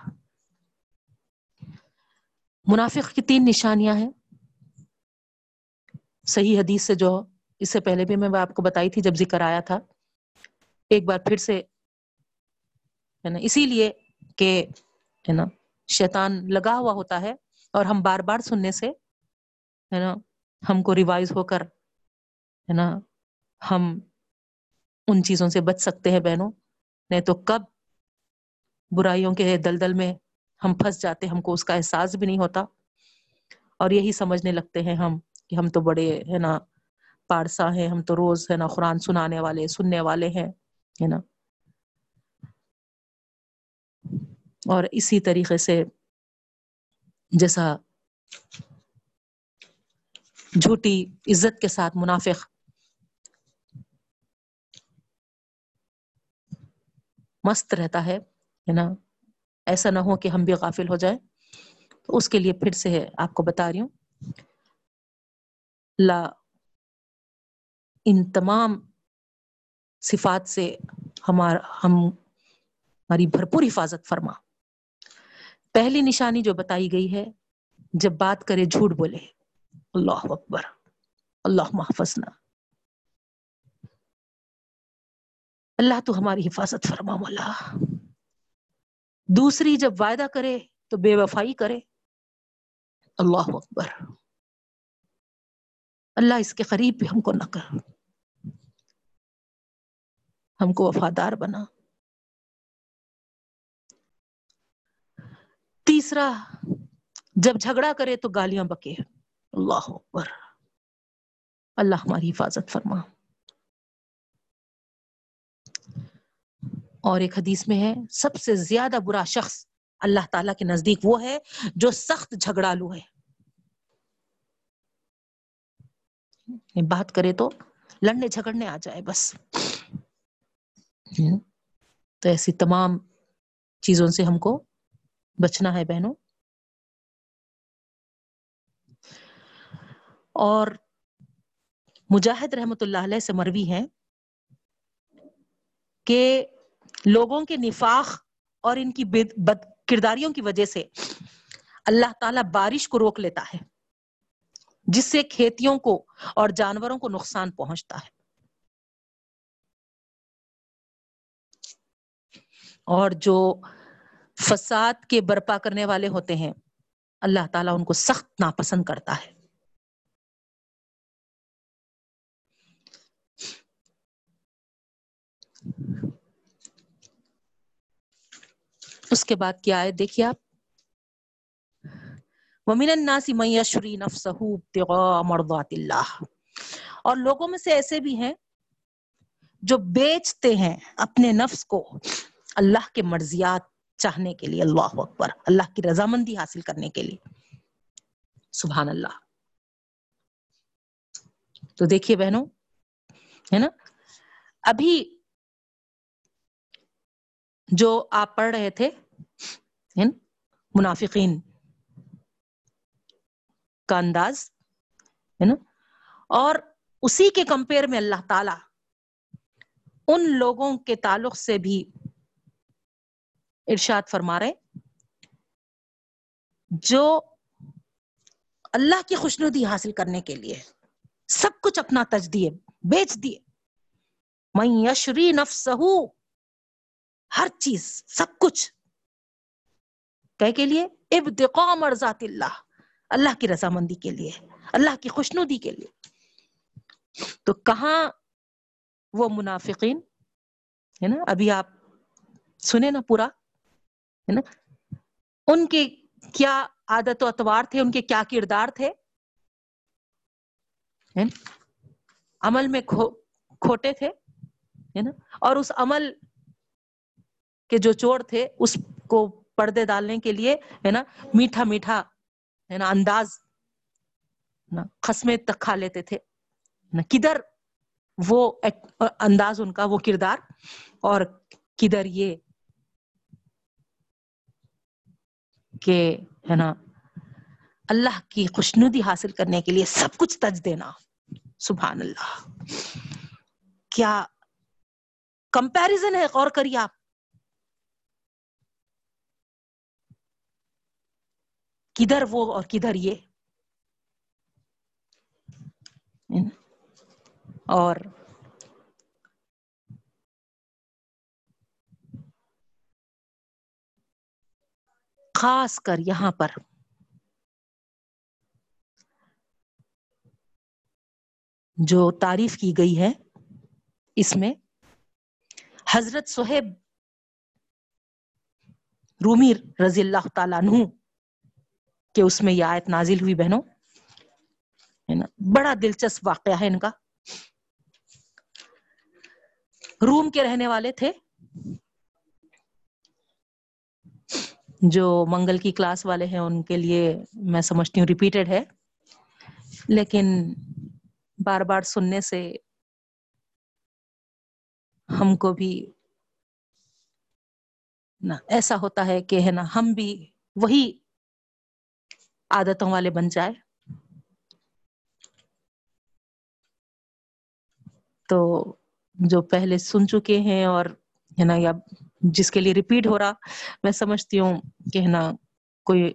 منافق کی تین نشانیاں ہیں۔ صحیح حدیث سے جو اس سے پہلے بھی میں آپ کو بتائی تھی جب ذکر آیا تھا، ایک بار پھر سے، ہے نا، اسی لیے کہ، ہے نا شیطان لگا ہوا ہوتا ہے اور ہم بار بار سننے سے، ہے نا، ہم کو ریوائز ہو کر، ہے نا، ہم ان چیزوں سے بچ سکتے ہیں بہنوں۔ نہیں تو کب برائیوں کے دلدل میں ہم پھنس جاتے ہم کو اس کا احساس بھی نہیں ہوتا۔ اور یہی سمجھنے لگتے ہیں ہم کہ ہم تو بڑے، ہے نا، پارسا ہیں، ہم تو روز، ہے نا، قرآن سنانے والے، سننے والے ہیں، ہے نا۔ اور اسی طریقے سے جیسا جھوٹی عزت کے ساتھ منافق مست رہتا ہے نا؟ ایسا نہ ہو کہ ہم بھی غافل ہو جائیں۔ تو اس کے لیے پھر سے آپ کو بتا رہی ہوں۔ لا، ان تمام صفات سے ہمار، ہم، ہماری بھرپور حفاظت فرما۔ پہلی نشانی جو بتائی گئی ہے، جب بات کرے جھوٹ بولے، اللہ اکبر، اللہ محفظنا۔ اللہ تو ہماری حفاظت فرما مولا۔ دوسری، جب وعدہ کرے تو بے وفائی کرے۔ اللہ اکبر۔ اللہ اس کے قریب بھی ہم کو نہ کر ہم کو وفادار بنا۔ تیسرا، جب جھگڑا کرے تو گالیاں بکے۔ اللہ اکبر۔ اللہ ہماری حفاظت فرما۔ اور ایک حدیث میں ہے، سب سے زیادہ برا شخص اللہ تعالی کے نزدیک وہ ہے جو سخت جھگڑالو ہے۔ بات کرے تو لڑنے جھگڑنے آ جائے بس۔ تو ایسی تمام چیزوں سے ہم کو بچنا ہے بہنوں۔ اور مجاہد رحمت اللہ علیہ سے مروی ہے کہ لوگوں کے نفاق اور ان کی بد کرداریوں کی وجہ سے اللہ تعالی بارش کو روک لیتا ہے، جس سے کھیتیوں کو اور جانوروں کو نقصان پہنچتا ہے۔ اور جو فساد کے برپا کرنے والے ہوتے ہیں۔ اللہ تعالیٰ ان کو سخت ناپسند کرتا ہے۔ اس کے بعد کیا ہے دیکھیے آپ۔ ومن الناس من يشري نفسه ابتغاء مرضات اللہ اور لوگوں میں سے ایسے بھی ہیں جو بیچتے ہیں اپنے نفس کو اللہ کے مرضیات چاہنے کے لیے اللہ اکبر، اللہ کی رضامندی حاصل کرنے کے لیے۔ سبحان اللہ۔ تو دیکھیے بہنوں، ہے نا؟ ابھی جو آپ پڑھ رہے تھے منافقین کا انداز، ہے نا؟ اور اسی کے کمپیئر میں اللہ تعالی ان لوگوں کے تعلق سے بھی ارشاد فرما رہے جو اللہ کی خوشنودی حاصل کرنے کے لیے سب کچھ اپنا تج دیے بیچ دیے۔ میں یشری نفس ہر چیز، سب کچھ۔ کہ کے لیے؟ ابتقاء مرضات اللہ۔ اللہ کی رضامندی کے لیے، اللہ کی خوشنودی کے لیے۔ تو کہاں وہ منافقین؟ ہے نا، ابھی آپ سنے نا پورا۔ ہے نا؟ ان کے کیا عادت و اتوار تھے؟ ان کے کیا کردار تھے؟ عمل میں کھوٹے تھے نا؟ اور اس عمل کے جو چور تھے، اس کو پردے ڈالنے کے لیے، ہے نا؟ میٹھا میٹھا، ہے نا؟ انداز خسمے تک کھا لیتے تھے کدھر وہ انداز ان کا، وہ کردار، اور کدھر یہ کہ، ہے نا، اللہ کی خوشنودی حاصل کرنے کے لیے سب کچھ تج دینا۔ سبحان اللہ کیا کمپیرزن ہے؟ غور کریے آپ۔ کدھر وہ اور کدھر یہ۔ اور خاص کر یہاں پر۔ جو تعریف کی گئی ہے اس میں حضرت صہیب رومی رضی اللہ تعالیٰ عنہ کہ اس میں یہ آیت نازل ہوئی بہنوں۔ ہے نا؟ بڑا دلچسپ واقعہ ہے ان کا۔ روم کے رہنے والے تھے۔ جو منگل کی کلاس والے ہیں، ان کے لیے میں سمجھتی ہوں ریپیٹڈ ہے۔ لیکن بار بار سننے سے ہم کو بھی نا ایسا ہوتا ہے کہ ہے نا ہم بھی وہی عادتوں والے بن جائے۔ تو جو پہلے سن چکے ہیں اور ہے نا یا جس کے لیے ریپیٹ ہو رہا، میں سمجھتی ہوں کہ ہے نا، کوئی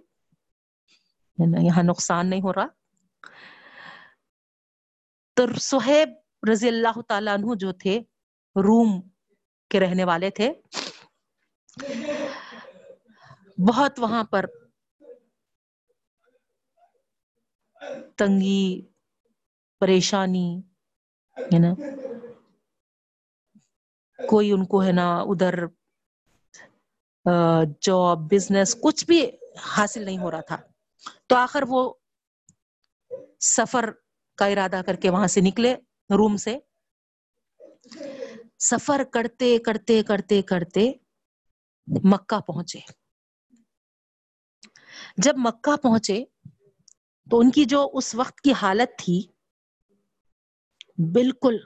یہاں نقصان نہیں ہو رہا۔ تو سہیب رضی اللہ تعالیٰ عنہ جو تھے، روم کے رہنے والے تھے۔ بہت وہاں پر تنگی، پریشانی، ہے نا۔ کوئی ان کو ہے نا، ادھر جاب بزنس کچھ بھی حاصل نہیں ہو رہا تھا۔ تو آخر وہ سفر کا ارادہ کر کے وہاں سے نکلے روم سے۔ سفر کرتے کرتے کرتے کرتے مکہ پہنچے۔ جب مکہ پہنچے تو ان کی جو اس وقت کی حالت تھی، بالکل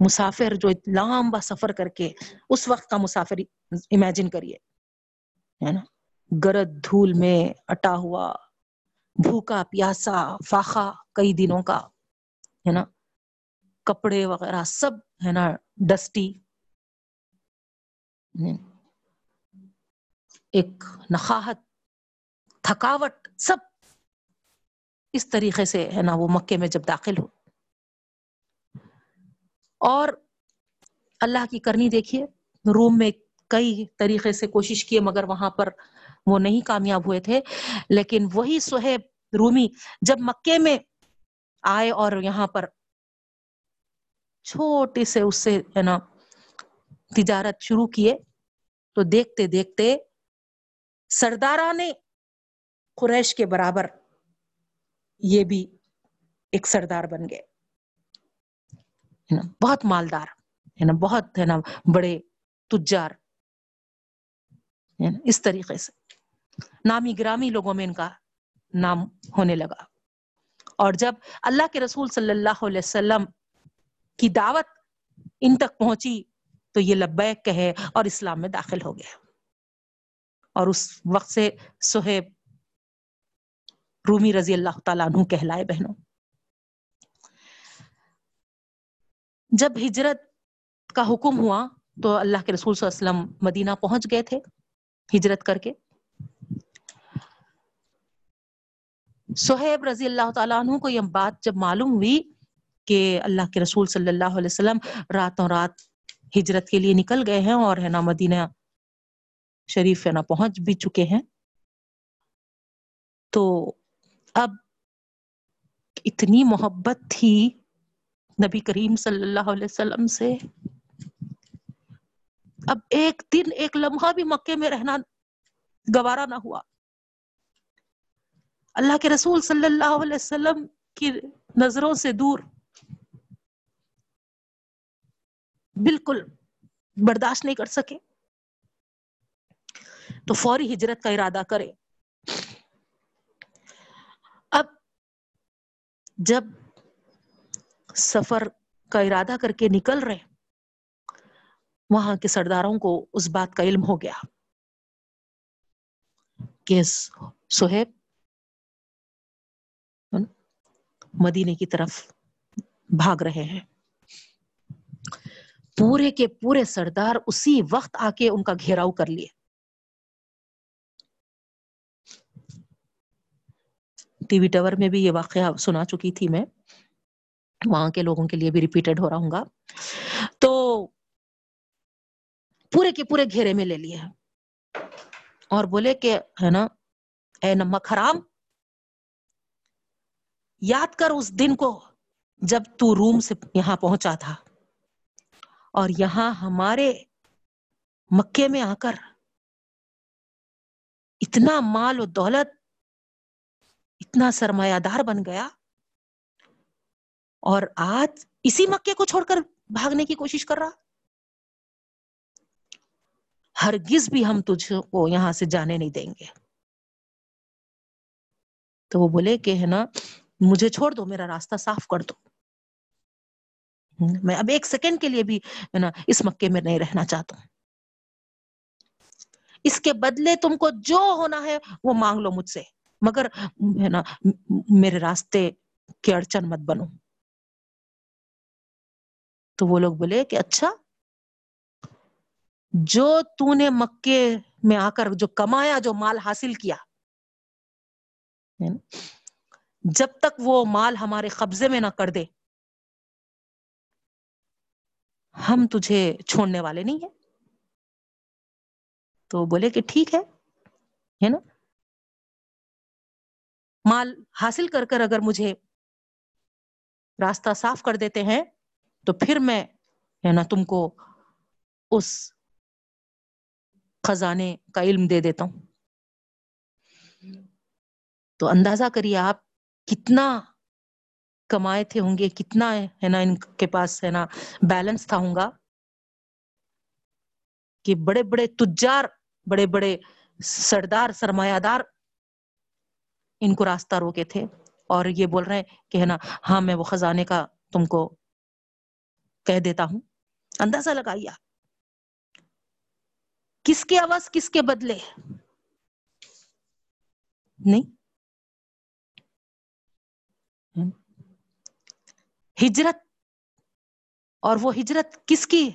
مسافر جو لمبا سفر کر کے اس وقت کا مسافر امیجن کریے، ہے نا؟ گرد دھول میں اٹا ہوا، بھوکا، پیاسا، فاخا کئی دنوں کا، ہے نا؟ کپڑے وغیرہ سب، ہے نا؟ ڈسٹی ایک نخاہت، تھکاوٹ، سب اس طریقے سے، ہے نا؟ وہ مکے میں جب داخل ہو۔ اور اللہ کی کرنی دیکھیے، روم میں کئی طریقے سے کوشش کیے، مگر وہاں پر وہ نہیں کامیاب ہوئے تھے۔ لیکن وہی سہیب رومی جب مکے میں آئے اور یہاں پر چھوٹے سے اس سے، ہے نا، تجارت شروع کیے، تو دیکھتے دیکھتے سرداران قریش کے برابر یہ بھی ایک سردار بن گئے۔ بہت مالدار، ہے نا، بہت، ہے نا، بڑے تجار اس طریقے سے۔ نامی گرامی لوگوں میں ان کا نام ہونے لگا۔ اور جب اللہ کے رسول صلی اللہ علیہ وسلم کی دعوت ان تک پہنچی، تو یہ لبیک کہے اور اسلام میں داخل ہو گیا۔ اور اس وقت سے سہیب رومی رضی اللہ تعالیٰ عنہ کہلائے بہنوں۔ جب ہجرت کا حکم ہوا تو اللہ کے رسول صلی اللہ علیہ وسلم مدینہ پہنچ گئے تھے ہجرت کر کے۔ سہیب رضی اللہ تعالیٰ عنہ کو یہ بات جب معلوم ہوئی کہ اللہ کے رسول صلی اللہ علیہ وسلم راتوں رات ہجرت کے لیے نکل گئے ہیں اور ہے نا مدینہ شریف ہے نا پہنچ بھی چکے ہیں۔ تو اب اتنی محبت تھی نبی کریم صلی اللہ علیہ وسلم سے۔ اب ایک دن ایک لمحہ بھی مکے میں رہنا گوارا نہ ہوا۔ اللہ کے رسول صلی اللہ علیہ وسلم کی نظروں سے دور۔ بالکل برداشت نہیں کر سکے۔ تو فوری ہجرت کا ارادہ کرے۔ اب جب سفر کا ارادہ کر کے نکل رہے وہاں کے سرداروں کو اس بات کا علم ہو گیا۔ کہ سہیب، مدینے کی طرف بھاگ رہے ہیں۔ پورے کے پورے سردار اسی وقت آ کے ان کا گھیراؤ کر لیے۔ ٹی وی ٹاور میں بھی یہ واقعہ سنا چکی تھی میں۔ وہاں کے لوگوں کے لیے بھی ریپیٹڈ ہو رہا ہوں گا۔ تو پورے کے پورے گھیرے میں لے لیے اور بولے کہ ہے نا، اے نمک حرام، یاد کر اس دن کو جب تو روم سے یہاں پہنچا تھا۔ اور یہاں ہمارے مکے میں آ کر اتنا مال و دولت، اتنا سرمایہ دار بن گیا۔ اور آج اسی مکے کو چھوڑ کر بھاگنے کی کوشش کر رہا؟ ہرگز بھی ہم تجھ کو یہاں سے جانے نہیں دیں گے۔ تو وہ بولے کہ ہے نا، مجھے چھوڑ دو، میرا راستہ صاف کر دو۔ میں اب ایک سیکنڈ کے لیے بھی ہے نا، اس مکے میں نہیں رہنا چاہتا ہوں۔ اس کے بدلے تم کو جو ہونا ہے، وہ مانگ لو مجھ سے۔ مگر ہے نا، میرے راستے کے اڑچن مت بنو۔ تو وہ لوگ بولے کہ اچھا جو تو نے مکے میں آ کر جو کمایا، جو مال حاصل کیا، جب تک وہ مال ہمارے قبضے میں نہ کر دے، ہم تجھے چھوڑنے والے نہیں ہیں۔ تو بولے کہ ٹھیک ہے نا؟ مال حاصل کر کر اگر مجھے راستہ صاف کر دیتے ہیں تو پھر میں ہے نا تم کو اس خزانے کا علم دے دیتا ہوں۔ تو اندازہ کریے آپ کتنا کمائے تھے ہوں گے، کتنا ہے نا ان کے پاس ہے نا بیلنس تھا ہوں گا۔ کہ بڑے بڑے تجار، بڑے بڑے سردار، سرمایہ دار ان کو راستہ روکے تھے۔ اور یہ بول رہے ہیں کہ ہے نا ہاں میں وہ خزانے کا تم کو کہہ دیتا ہوں۔ اندازہ لگائیے کس کے آواز کس کے بدلے؟ نہیں۔ ہجرت۔ اور وہ ہجرت کس کی؟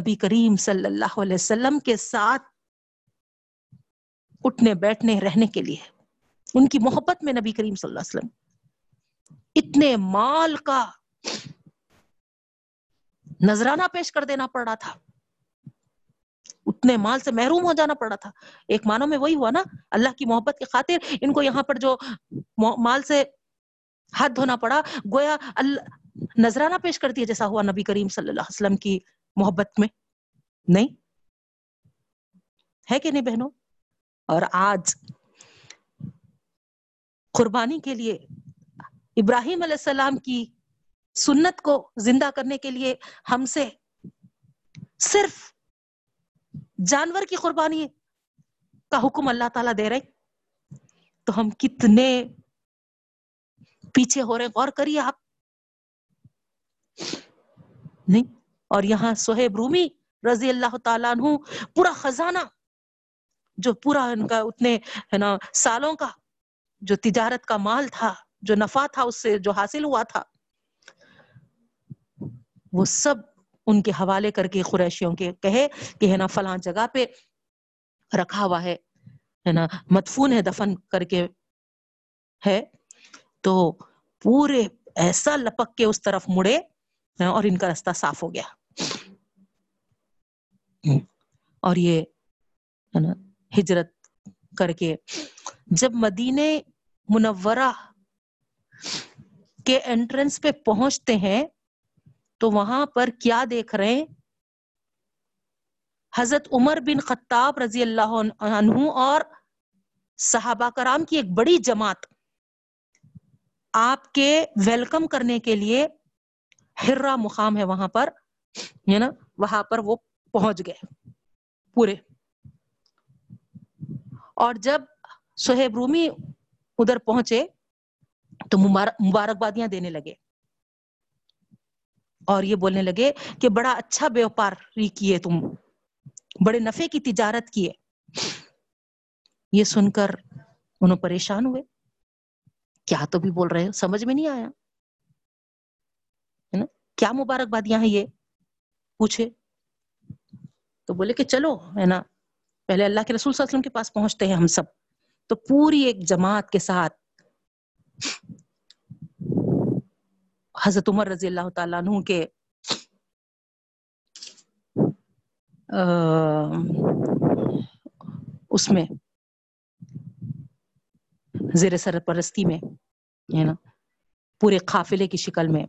نبی کریم صلی اللہ علیہ وسلم کے ساتھ اٹھنے، بیٹھنے، رہنے کے لیے۔ ان کی محبت میں نبی کریم صلی اللہ علیہ وسلم۔ اتنے مال کا نذرانہ پیش کر دینا پڑ رہا تھا۔ اتنے مال سے محروم ہو جانا پڑا تھا۔ ایک مانو میں وہی ہوا نا، اللہ کی محبت کی خاطر ان کو یہاں پر جو مال سے ہاتھ دھونا پڑا۔ گویا اللہ نذرانہ پیش کر دیا جیسا ہوا نبی کریم صلی اللہ علیہ وسلم کی محبت میں۔ نہیں؟ ہے کہ نہیں بہنوں؟ اور آج قربانی کے لیے ابراہیم علیہ السلام کی سنت کو زندہ کرنے کے لیے ہم سے صرف جانور کی قربانی کا حکم اللہ تعالیٰ دے رہے تو ہم کتنے پیچھے ہو رہے غور کریے آپ۔ نہیں، اور یہاں سہیب رومی رضی اللہ تعالیٰ عنہ پورا خزانہ، جو پورا ان کا اتنے، ہے نا، سالوں کا جو تجارت کا مال تھا، جو نفع تھا، اس سے جو حاصل ہوا تھا۔ وہ سب ان کے حوالے کر کے قریشیوں کے کہے کہ ہے نا فلاں جگہ پہ رکھا ہوا ہے ہے نا، مدفون ہے، دفن کر کے ہے۔ تو پورے ایسا لپک کے اس طرف مڑے اور ان کا رستہ صاف ہو گیا۔ اور یہ، ہے نا، ہجرت کر کے جب مدینے منورہ کے انٹرنس پہ پہنچتے ہیں تو وہاں پر کیا دیکھ رہے ہیں؟ حضرت عمر بن خطاب رضی اللہ عنہ اور صحابہ کرام کی ایک بڑی جماعت آپ کے ویلکم کرنے کے لیے ہررا مقام ہے وہاں پر، ہے نا؟ وہاں پر وہ پہنچ گئے پورے۔ اور جب سہیب رومی ادھر پہنچے تو مبارکبادیاں دینے لگے۔ اور یہ بولنے لگے کہ بڑا اچھا ویوپاری کیے تم، بڑے نفے کی تجارت کیے۔ یہ سن کر انہوں پریشان ہوئے۔ کیا تو بھی بول رہے ہو؟ سمجھ میں نہیں آیا۔ کیا مبارکبادیاں ہیں یہ پوچھے۔ تو بولے کہ چلو، ہے نا؟ پہلے اللہ کے رسول صلی اللہ علیہ وسلم کے پاس پہنچتے ہیں ہم سب۔ تو پوری ایک جماعت کے ساتھ حضرت عمر رضی اللہ تعالیٰ عنہ کے اس میں، زیر سرپرستی میں، ہے نا، پورے قافلے کی شکل میں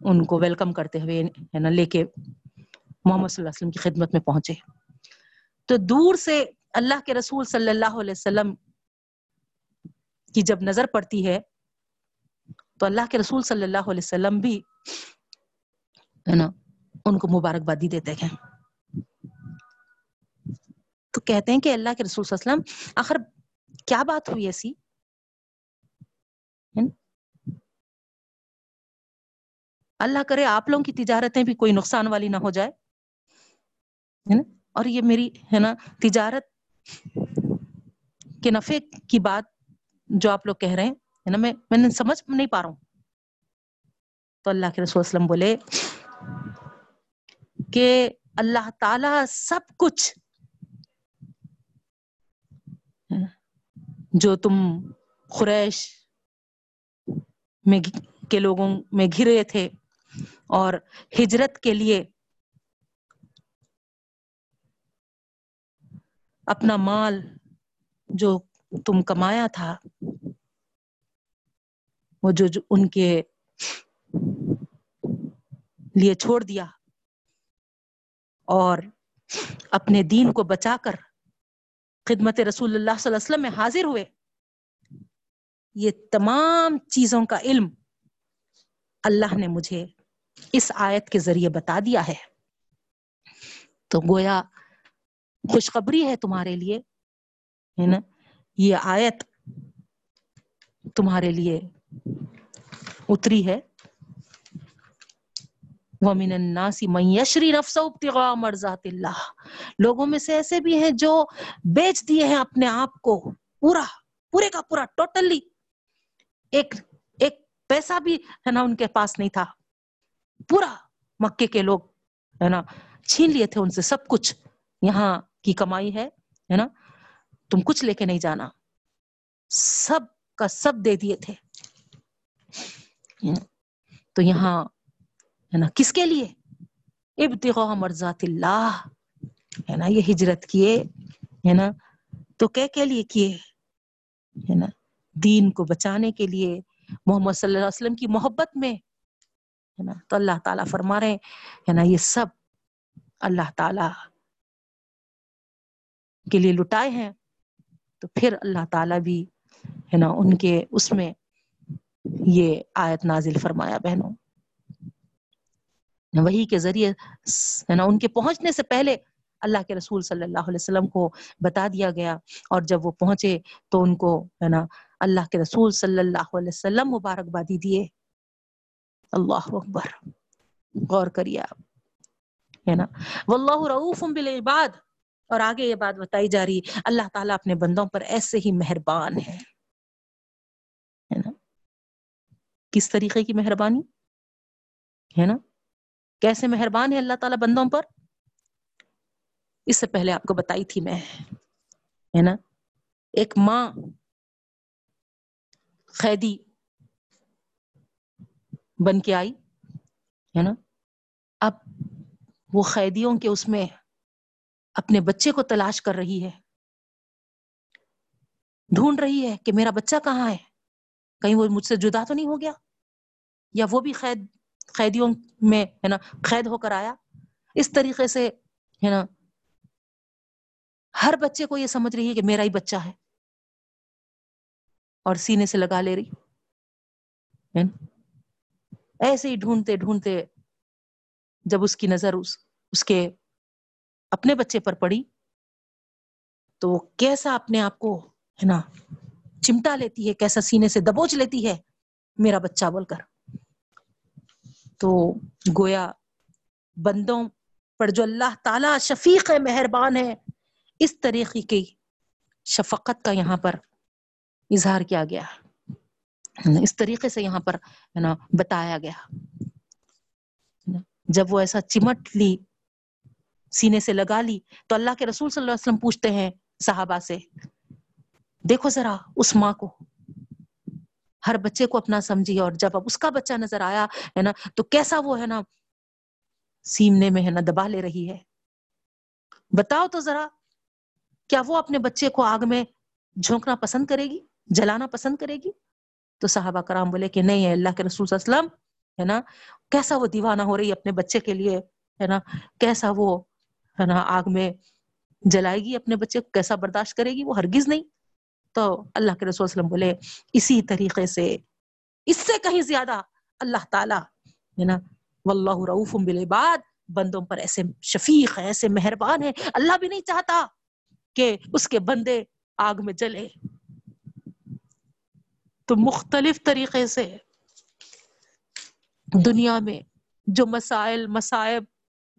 ان کو ویلکم کرتے ہوئے، ہے نا، لے کے محمد صلی اللہ علیہ وسلم کی خدمت میں پہنچے۔ تو دور سے اللہ کے رسول صلی اللہ علیہ وسلم کی جب نظر پڑتی ہے تو اللہ کے رسول صلی اللہ علیہ وسلم بھی ہے نا، ان کو مبارکبادی دیتے ہیں۔ تو کہتے ہیں کہ اللہ کے رسول صلی اللہ علیہ وسلم، آخر کیا بات ہوئی ایسی؟ اللہ کرے آپ لوگوں کی تجارتیں بھی کوئی نقصان والی نہ ہو جائے۔ اور یہ میری، ہے نا، تجارت کے نفے کی بات جو آپ لوگ کہہ رہے ہیں نا میں میں نے سمجھ نہیں پا رہا ہوں۔ تو اللہ کے رسول وسلم بولے کہ اللہ تعالی سب کچھ جو تم خریش میں کے لوگوں میں گھرے تھے اور ہجرت کے لیے اپنا مال جو تم کمایا تھا وہ جو, جو ان کے لیے چھوڑ دیا اور اپنے دین کو بچا کر خدمت رسول اللہ صلی اللہ علیہ وسلم میں حاضر ہوئے۔ یہ تمام چیزوں کا علم اللہ نے مجھے اس آیت کے ذریعے بتا دیا ہے۔ تو گویا خوشخبری ہے تمہارے لیے ہے نا؟ یہ آیت تمہارے لیے اتری ہے۔ وَمِنَ النَّاسِ مَنْ يَشْرِ نَفْسَهُ ابْتِغَاءَ مَرْضَاتِ اللَّهِ۔ لوگوں میں سے ایسے بھی ہیں جو بیچ دیے ہیں اپنے آپ کو پورا، پورے کا پورا ٹوٹلی ایک ایک پیسہ بھی ہے نا ان کے پاس نہیں تھا۔ پورا مکے کے لوگ ہے نا چھین لیے تھے ان سے سب کچھ۔ یہاں کی کمائی ہے ہے نا؟ تم کچھ لے کے نہیں جانا۔ سب کا سب دے دیے تھے۔ تو یہاں ہے نا، کس کے لیے؟ ابتغاء مرضات اللہ، ہے نا، یہ ہجرت کیے، ہے نا، تو کیا کے لیے کیے؟ ہے نا، دین کو بچانے کے لیے، محمد صلی اللہ علیہ وسلم کی محبت میں، ہے نا، تو اللہ تعالیٰ فرما رہے ہے نا، یہ سب اللہ تعالی کے لیے لٹائے ہیں، تو پھر اللہ تعالیٰ بھی، ہے نا، ان کے اس میں یہ آیت نازل فرمایا بہنوں۔ وہی کے ذریعے ہے نا، ان کے پہنچنے سے پہلے اللہ کے رسول صلی اللہ علیہ وسلم کو بتا دیا گیا، اور جب وہ پہنچے تو ان کو ہے نا اللہ کے رسول صلی اللہ علیہ وسلم مبارکبادی دیے۔ اللہ اکبر۔ غور کریے آپ۔ ہے نا، واللہ رعوف بالعباد۔ اور آگے یہ بات بتائی جا رہی، اللہ تعالیٰ اپنے بندوں پر ایسے ہی مہربان ہے۔ کس طریقے کی مہربانی؟ ہے نا؟ کیسے مہربان ہے اللہ تعالیٰ بندوں پر؟ اس سے پہلے آپ کو بتائی تھی میں، ہے نا؟ ایک ماں قیدی بن کے آئی، ہے نا؟ اب وہ قیدیوں کے اس میں اپنے بچے کو تلاش کر رہی ہے۔ ڈھونڈ رہی ہے کہ میرا بچہ کہاں ہے؟ کہیں وہ مجھ سے جدا تو نہیں ہو گیا؟ یا وہ بھی قید قیدیوں میں، ہے نا، قید ہو کر آیا۔ اس طریقے سے، ہے نا، ہر بچے کو یہ سمجھ رہی ہے کہ میرا ہی بچہ ہے۔ اور سینے سے لگا لے رہی۔ ایسے ہی ڈھونڈتے ڈھونڈتے جب اس کی نظر اس اس کے اپنے بچے پر پڑی، تو وہ کیسا اپنے آپ کو، ہے نا، چمٹا لیتی ہے، کیسا سینے سے دبوچ لیتی ہے، میرا بچہ بول کر۔ تو گویا بندوں پر جو اللہ تعالی شفیق ہے مہربان ہے، اس طریقے کی شفقت کا یہاں پر اظہار کیا گیا۔ اس طریقے سے یہاں پر نا بتایا گیا۔ جب وہ ایسا چمٹ لی، سینے سے لگا لی، تو اللہ کے رسول صلی اللہ علیہ وسلم پوچھتے ہیں صحابہ سے، دیکھو ذرا اس ماں کو ہر بچے کو اپنا سمجھی اور جب اب اس کا بچہ نظر آیا، ہے نا، تو کیسا وہ، ہے نا، سیمنے میں، ہے نا، دبا لے رہی ہے۔ بتاؤ تو ذرا، کیا وہ اپنے بچے کو آگ میں جھونکنا پسند کرے گی؟ جلانا پسند کرے گی؟ تو صحابہ کرام بولے کہ نہیں ہے اللہ کے رسول صلی اللہ علیہ وسلم، ہے نا، کیسا وہ دیوانہ ہو رہی ہے اپنے بچے کے لیے، ہے نا، کیسا وہ، ہے نا، آگ میں جلائے گی اپنے بچے کو، کیسا برداشت کرے گی؟ وہ ہرگز نہیں۔ تو اللہ کے رسول وسلم بولے، اسی طریقے سے، اس سے کہیں زیادہ اللہ تعالی، ہے نا؟ واللہ رعوف بالعباد، بندوں پر ایسے شفیق ہے، ایسے مہربان ہے۔ اللہ بھی نہیں چاہتا کہ اس کے بندے آگ میں جلے۔ تو مختلف طریقے سے دنیا میں جو مسائل مسائب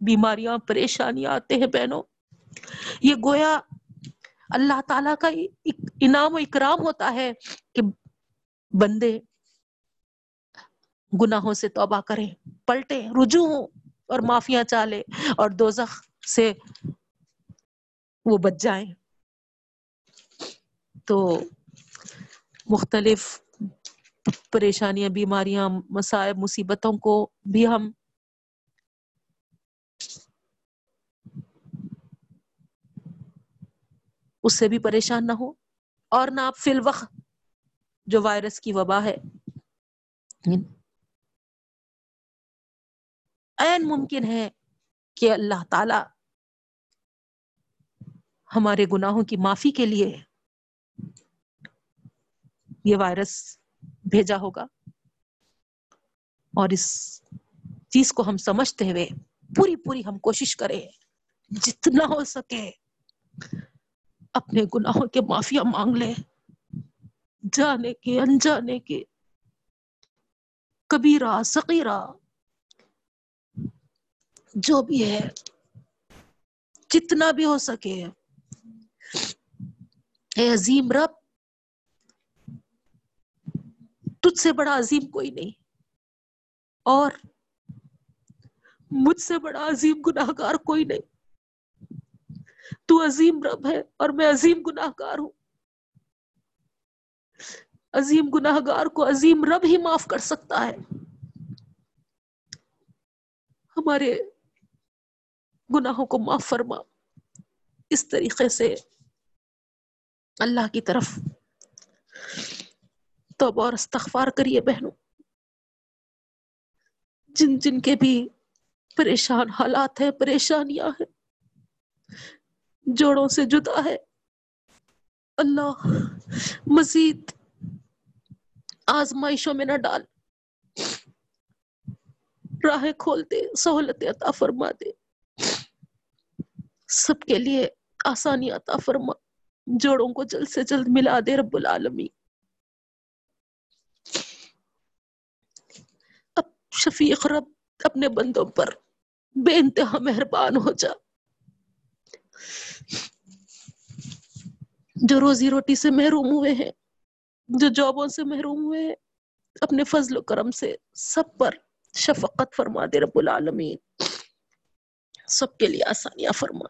بیماریاں، پریشانیاں آتے ہیں بہنوں، یہ گویا اللہ تعالی کا انعام و اکرام ہوتا ہے کہ بندے گناہوں سے توبہ کریں پلٹے رجوع ہوں اور معافیاں چالے اور دوزخ سے وہ بچ جائیں۔ تو مختلف پریشانیاں، بیماریاں مسائب مصیبتوں کو بھی ہم اس سے بھی پریشان نہ ہو اور نہ آپ فی الوقت جو وائرس کی وبا ہے۔ این ممکن ہے کہ اللہ تعالی ہمارے گناہوں کی معافی کے لیے یہ وائرس بھیجا ہوگا۔ اور اس چیز کو ہم سمجھتے ہوئے پوری پوری ہم کوشش کریں، جتنا ہو سکے اپنے گناہوں کے معافیا مانگ لے۔ جانے کے، انجانے کے۔ کبیرہ سقیرہ جو بھی ہے۔ جتنا بھی ہو سکے۔ اے عظیم رب۔ تجھ سے بڑا عظیم کوئی نہیں۔ اور مجھ سے بڑا عظیم گناہ گار کوئی نہیں۔ تو عظیم رب ہے اور میں عظیم گناہ گار ہوں۔ عظیم گناہ گار کو عظیم رب ہی معاف کر سکتا ہے۔ ہمارے گناہوں کو معاف فرما۔ اس طریقے سے اللہ کی طرف تو اور استغفار کریے بہنوں۔ جن جن کے بھی پریشان حالات ہیں، پریشانیاں ہیں جوڑوں سے جدا ہے۔ اللہ مزید آزمائشوں میں نہ ڈال۔ راہیں کھولتے سہولت عطا فرما دے۔ سب کے لیے آسانی عطا فرما۔ جوڑوں کو جلد سے جلد ملا دے رب العالمین۔ اب شفیق رب اپنے بندوں پر بے انتہا مہربان ہو جا۔ جو روزی روٹی سے محروم ہوئے ہیں، جو جابوں سے محروم ہوئے ہیں، اپنے فضل و کرم سے سب پر شفقت فرما دے رب العالمین۔ سب کے لیے آسانیاں فرما۔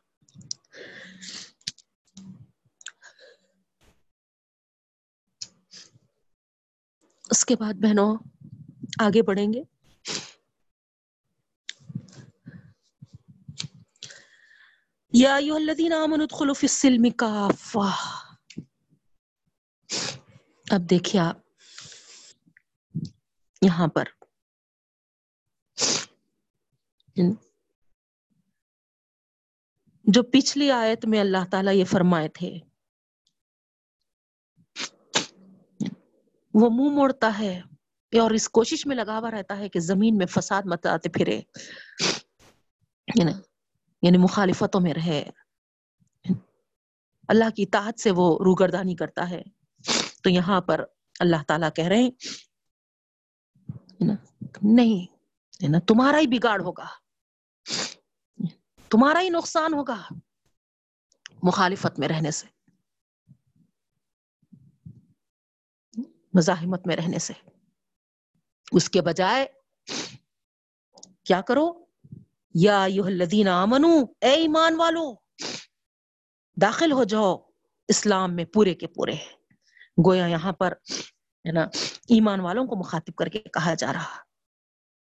اس کے بعد بہنوں، آگے بڑھیں گے۔ یا ایوہ الذین آمنوا ادخلوا فی السلم کافہ اب دیکھیں آپ. یہاں پر. جو پچھلی آیت میں اللہ تعالیٰ یہ فرمائے تھے، وہ منہ موڑتا ہے اور اس کوشش میں لگا ہوا رہتا ہے کہ زمین میں فساد مت آتے پھرے. یعنی یعنی مخالفتوں میں رہے۔ اللہ کی اطاعت سے وہ روگردانی کرتا ہے۔ تو یہاں پر اللہ تعالیٰ کہہ رہے ہیں نہیں تمہارا ہی بگاڑ ہوگا۔ تمہارا ہی نقصان ہوگا مخالفت میں رہنے سے۔ مزاحمت میں رہنے سے۔ اس کے بجائے کیا کرو؟ یا الذین آمنو، اے ایمان والو، داخل ہو جاؤ اسلام میں پورے کے پورے۔ گویا یہاں پر، ہے نا، ایمان والوں کو مخاطب کر کے کہا جا رہا۔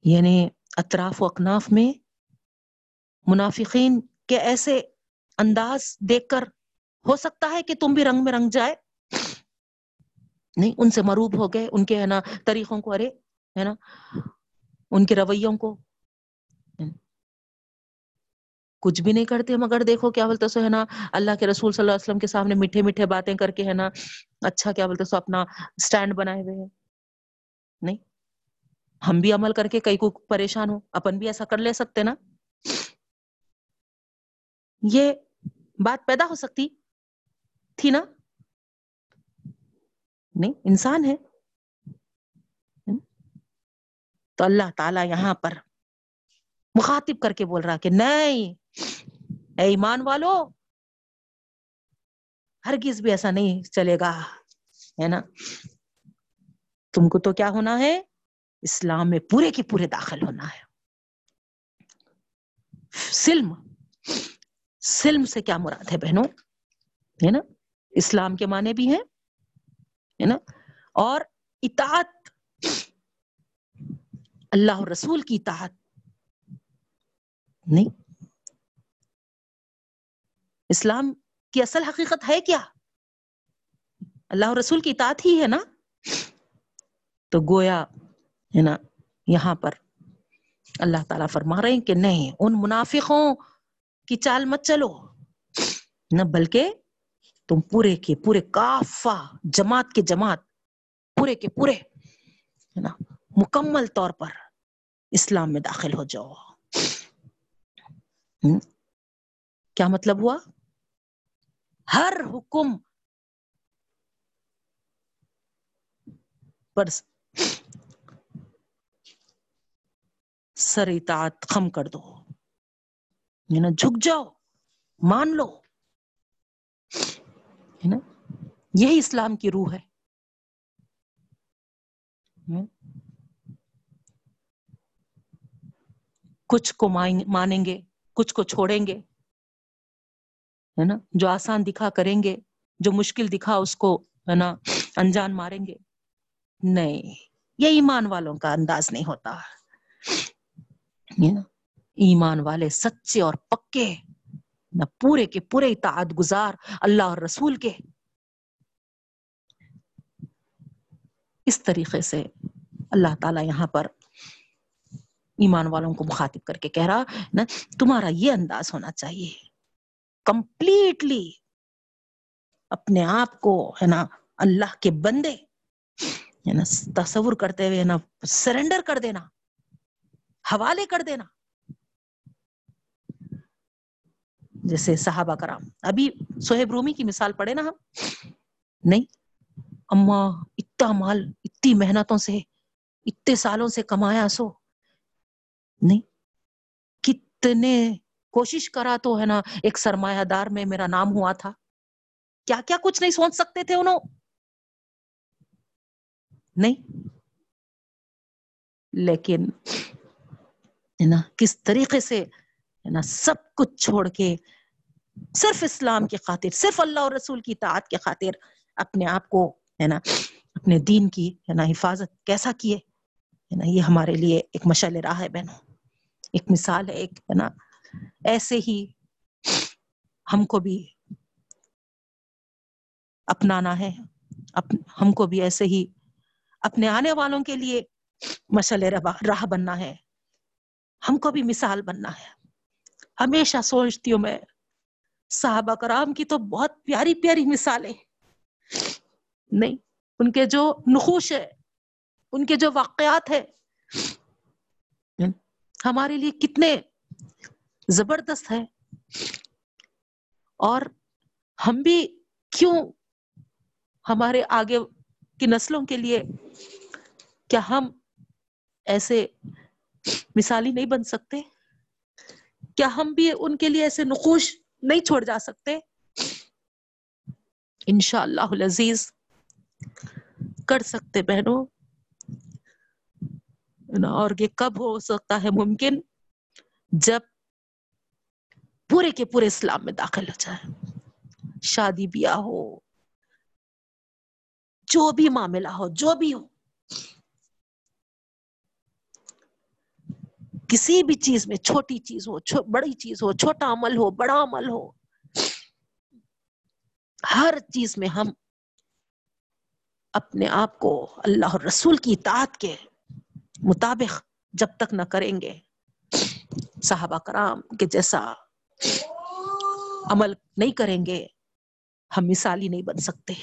یعنی اطراف و اکناف میں منافقین کے ایسے انداز دیکھ کر ہو سکتا ہے کہ تم بھی رنگ میں رنگ جائے۔ نہیں، ان سے مروب ہو گئے، ان کے، ہے نا، طریقوں کو، ارے، ہے نا، ان کے رویوں کو کچھ بھی نہیں کرتے، مگر دیکھو کیا بولتے سو ہے نا، اللہ کے رسول صلی اللہ علیہ وسلم کے سامنے میٹھے میٹھے باتیں کر کے، ہے نا اچھا کیا بولتے سو اپنا سٹینڈ بنائے ہوئے ہیں۔ نہیں، ہم بھی عمل کر کے کئی کو پریشان ہو اپن بھی ایسا کر لے سکتے نا۔ یہ بات پیدا ہو سکتی تھی نا۔ نہیں، انسان ہے۔ تو اللہ تعالی یہاں پر مخاطب کر کے بول رہا کہ نہیں اے ایمان والو، ہرگز بھی ایسا نہیں چلے گا، ہے نا؟ تم کو تو کیا ہونا ہے؟ اسلام میں پورے کے پورے داخل ہونا ہے۔ سلم سلم سے کیا مراد ہے بہنوں؟ ہے نا؟ اسلام کے معنی بھی ہیں، ہے نا؟ اور اطاعت، اللہ رسول کی اطاعت۔ نہیں اسلام کی اصل حقیقت ہے کیا؟ اللہ رسول کی اطاعت ہی ہے نا؟ تو گویا ہے نا، یہاں پر اللہ تعالیٰ فرما رہے ہیں کہ نہیں، ان منافقوں کی چال مت چلو۔ نہ بلکہ تم پورے کے پورے کافا جماعت کے جماعت، پورے کے پورے ہے نا، مکمل طور پر اسلام میں داخل ہو جاؤ۔ کیا مطلب ہوا؟ ہر حکم پر سر اطاعت خم کر دو۔ یعنی نا جھک جاؤ، مان لو۔ ہے نا یہی اسلام کی روح ہے۔ یعنی کچھ کو مانیں گے، کچھ کو چھوڑیں گے۔ ہے نا، جو آسان دکھا کریں گے، جو مشکل دکھا اس کو، ہے نا، انجان ماریں گے۔ نہیں، یہ ایمان والوں کا انداز نہیں ہوتا۔ ایمان والے سچے اور پکے، نہ پورے کے پورے اطاعت گزار اللہ اور رسول کے۔ اس طریقے سے اللہ تعالی یہاں پر ایمان والوں کو مخاطب کر کے کہہ رہا، نا، تمہارا یہ انداز ہونا چاہیے۔ کمپلیٹلی اپنے آپ کو ہے نا اللہ کے بندے ہے نا تصور کرتے ہوئے نا سرنڈر کر دینا، حوالے کر دینا۔ جیسے صحابہ کرام، ابھی سہیب رومی کی مثال پڑے نا ہم۔ نہیں اما اتنا مال، اتنی محنتوں سے، اتنے سالوں سے کمایا سو۔ نہیں، کتنے کوشش کرا تو ہے نا، ایک سرمایہ دار میں میرا نام ہوا تھا۔ کیا کیا کچھ نہیں سوچ سکتے تھے انہوں؟ نہیں۔ لیکن نا، کس طریقے سے نا سب کچھ چھوڑ کے، صرف اسلام کی خاطر، صرف اللہ اور رسول کی اطاعت کے خاطر اپنے آپ کو ہے نا، اپنے دین کی ہے نا حفاظت کیسا کیے؟ ہے نا، یہ ہمارے لیے ایک مشعل راہ ہے بہنوں۔ ایک مثال ہے، ایک ہے نا ایسے ہی ہم کو بھی اپنانا ہے۔ ہم کو بھی ایسے ہی اپنے آنے والوں کے لیے مشعل راہ بننا ہے۔ ہم کو بھی مثال بننا ہے۔ ہمیشہ سوچتی ہوں میں، صحابہ کرام کی تو بہت پیاری پیاری مثالیں نہیں، ان کے جو نخوش ہے، ان کے جو واقعات ہے ہمارے لیے کتنے زبردست ہے۔ اور ہم بھی کیوں ہمارے آگے کی نسلوں کے لیے کیا ہم ایسے مثالی نہیں بن سکتے؟ کیا ہم بھی ان کے لیے ایسے نقوش نہیں چھوڑ جا سکتے؟ انشاء اللہ عزیز کر سکتے بہنوں۔ اور یہ کب ہو سکتا ہے ممکن؟ جب پورے کے پورے اسلام میں داخل ہو جائے۔ شادی، بیاہ ہو، جو بھی معاملہ ہو، جو بھی ہو۔ کسی بھی چیز میں چھوٹی چیز ہو بڑی چیز ہو، چھوٹا عمل ہو، بڑا عمل ہو۔ ہر چیز میں ہم اپنے آپ کو اللہ اور رسول کی اطاعت کے مطابق جب تک نہ کریں گے، صحابہ کرام کے جیسا عمل نہیں کریں گے، ہم مثالی نہیں بن سکتے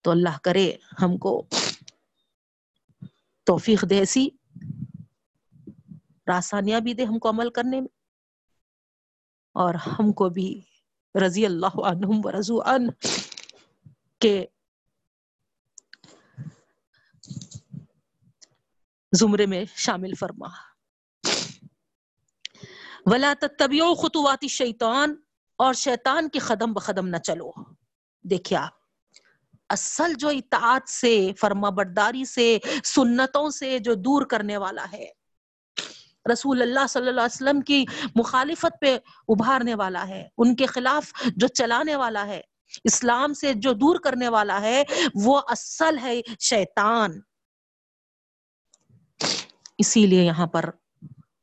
تو اللہ کرے ہم کو توفیق دے، ایسی راسانیاں بھی دے ہم کو عمل کرنے میں۔ اور ہم کو بھی رضی اللہ عنہم و رضو ان کے زمرے میں شامل فرما۔ ولا تتبعوا خطوات الشیطان اور شیطان کے قدم بقدم نہ چلو۔ دیکھیں آپ، اصل جو اطاعت سے فرما برداری سے، سنتوں سے جو دور کرنے والا ہے، رسول اللہ صلی اللہ علیہ وسلم کی مخالفت پہ ابھارنے والا ہے، ان کے خلاف جو چلانے والا ہے، اسلام سے جو دور کرنے والا ہے، وہ اصل ہے شیطان۔ اسی لیے یہاں پر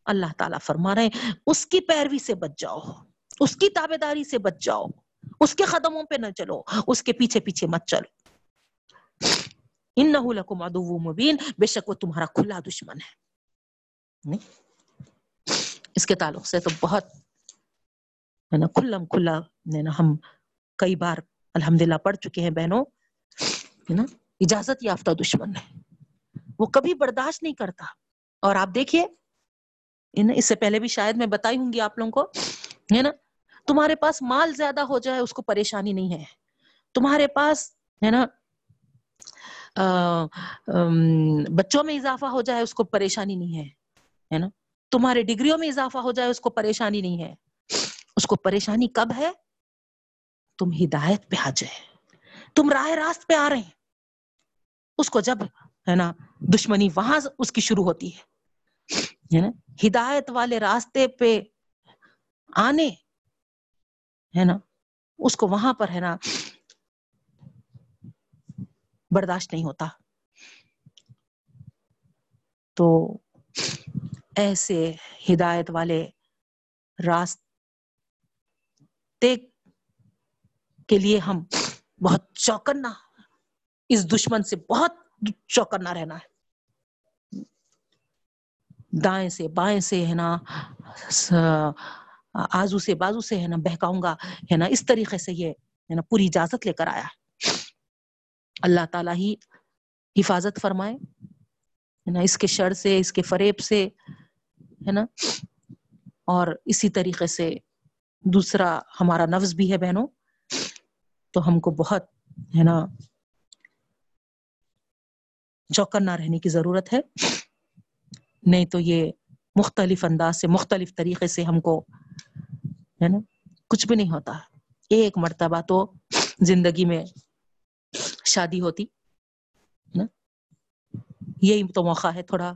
اللہ تعالیٰ فرما رہے ہیں، اس کی پیروی سے بچ جاؤ، اس کی تابے داری سے بچ جاؤ، اس کے قدموں پہ نہ چلو، اس کے پیچھے پیچھے مت چلو۔ ان نہ مبین، بے شک وہ تمہارا کھلا دشمن ہے۔ اس کے تعلق سے تو بہت، ہے نا، کھلم کھلا ہم کئی بار الحمد للہ پڑھ چکے ہیں بہنوں، ہے نا، اجازت یافتہ دشمن ہے۔ وہ کبھی برداشت نہیں کرتا۔ اور آپ دیکھیے اس سے پہلے بھی شاید میں بتائی ہوں گی آپ لوگوں کو، ہے نا؟ تمہارے پاس مال زیادہ ہو جائے اس کو پریشانی نہیں ہے۔ تمہارے پاس، ہے نا بچوں میں اضافہ ہو جائے اس کو پریشانی نہیں ہے نا؟ تمہارے ڈگریوں میں اضافہ ہو جائے اس کو پریشانی نہیں ہے۔ اس کو پریشانی کب ہے؟ تم ہدایت پہ آ جائے۔ تم راہ راست پہ آ رہے ہیں۔ اس کو جب، ہے نا، دشمنی وہاں اس کی شروع ہوتی ہے۔ نا؟ ہدایت والے راستے پہ آنے، ہے نا؟ اس کو وہاں پر ہے نا، برداشت نہیں ہوتا۔ تو ایسے ہدایت والے راستے کے لیے ہم بہت چوکنا، اس دشمن سے بہت چوکنا رہنا ہے۔ دائیں سے بائیں سے ہے نا آزو سے بازو سے ہے نا بہکاؤں گا، ہے نا، اس طریقے سے یہ، ہے نا، پوری اجازت لے کر آیا۔ ہے اللہ تعالیٰ ہی حفاظت فرمائے، ہے نا، اس کے شر سے، اس کے فریب سے، ہے نا۔ اور اسی طریقے سے دوسرا ہمارا نفس بھی ہے بہنوں، تو ہم کو بہت، ہے نا چوکن نہ رہنے کی ضرورت ہے۔ نہیں تو یہ مختلف انداز سے، مختلف طریقے سے ہم کو، ہے نا، کچھ بھی نہیں ہوتا۔ ایک مرتبہ تو زندگی میں شادی ہوتی، نا۔ یہی تو موقع ہے تھوڑا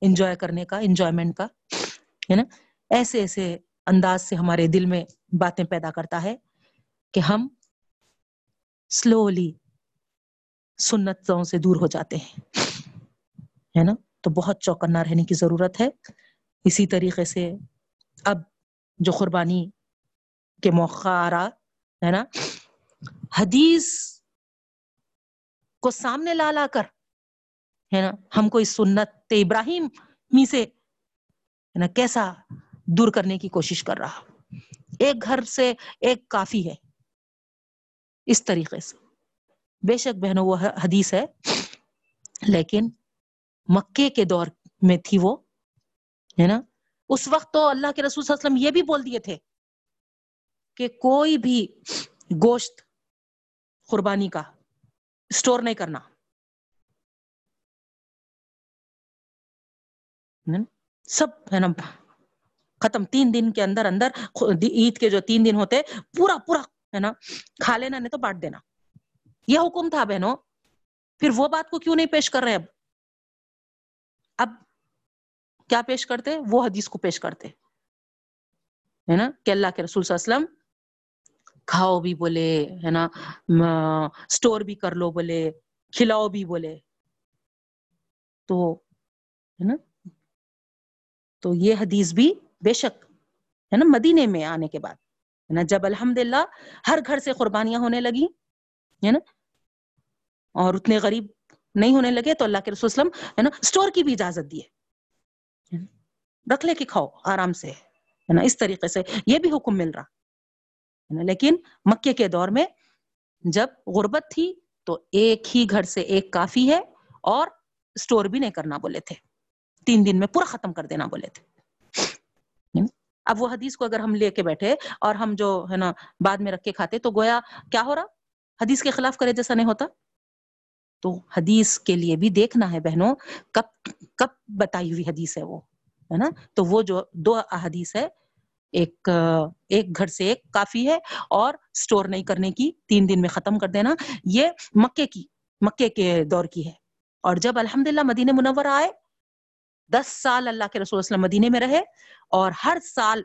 انجوائے کرنے کا انجوائمنٹ کا، ہے نا۔ ایسے ایسے انداز سے ہمارے دل میں باتیں پیدا کرتا ہے کہ ہم سلولی سنتوں سے دور ہو جاتے ہیں، ہے نا۔ تو بہت چوکنا رہنے کی ضرورت ہے۔ اسی طریقے سے اب جو قربانی کے موقع آ رہا ہے نا، حدیث کو سامنے لا لا کر، ہے نا، ہم کو اس سنت ابراہیم می سے، ہے نا، کیسا دور کرنے کی کوشش کر رہا۔ ایک گھر سے ایک کافی ہے۔ اس طریقے سے۔ بے شک بہنوں، وہ حدیث ہے، لیکن مکے کے دور میں تھی وہ، ہے نا؟ اس وقت تو اللہ کے رسول صلی اللہ علیہ وسلم یہ بھی بول دیے تھے کہ کوئی بھی گوشت قربانی کا اسٹور نہیں کرنا۔ سب، ہے نا؟ ختم۔ تین دن کے اندر اندر عید کے جو تین دن ہوتے، پورا پورا، ہے نا؟ کھا لینا، نہیں تو بانٹ دینا۔ یہ حکم تھا بہنوں۔ پھر وہ بات کو کیوں نہیں پیش کر رہے اب؟ اب کیا پیش کرتے وہ حدیث کو پیش کرتے ہے نا؟ کہ اللہ کے رسول صلی اللہ علیہ وسلم کھاؤ بھی بولے، ہے نا؟ اسٹور بھی کر لو بولے، کھلاؤ بھی بولے۔ تو، ہے نا؟ تو یہ حدیث بھی بے شک، ہے نا؟ مدینے میں آنے کے بعد، ہے نا؟ جب الحمد للہ ہر گھر سے قربانیاں ہونے لگی ہے نا؟ اور اتنے غریب نہیں ہونے لگے تو اللہ کے رسول وسلم، ہے نا اسٹور کی بھی اجازت دیے۔ رکھ لے کے کھاؤ، آرام سے، ہے نا، اس طریقے سے یہ بھی حکم مل رہا۔ لیکن مکے کے دور میں جب غربت تھی تو ایک ہی گھر سے ایک کافی ہے اور اسٹور بھی نہیں کرنا بولے تھے۔ تین دن میں پورا ختم کر دینا بولے تھے۔ اب وہ حدیث کو اگر ہم لے کے بیٹھے اور ہم جو، ہے نا، بعد میں رکھ کے کھاتے تو گویا کیا ہو رہا؟ حدیث کے خلاف کرے جیسا نہیں ہوتا۔ تو حدیث کے لیے بھی دیکھنا ہے بہنوں، کب کب بتائی ہوئی حدیث ہے وہ، ہے نا؟ تو وہ جو دو احادیث ہے، ایک ایک گھر سے ایک کافی ہے اور سٹور نہیں کرنے کی، تین دن میں ختم کر دینا، یہ مکے کی، مکے کے دور کی ہے۔ اور جب الحمدللہ مدینہ منور آئے، دس سال اللہ کے رسول وسلم مدینے میں رہے اور ہر سال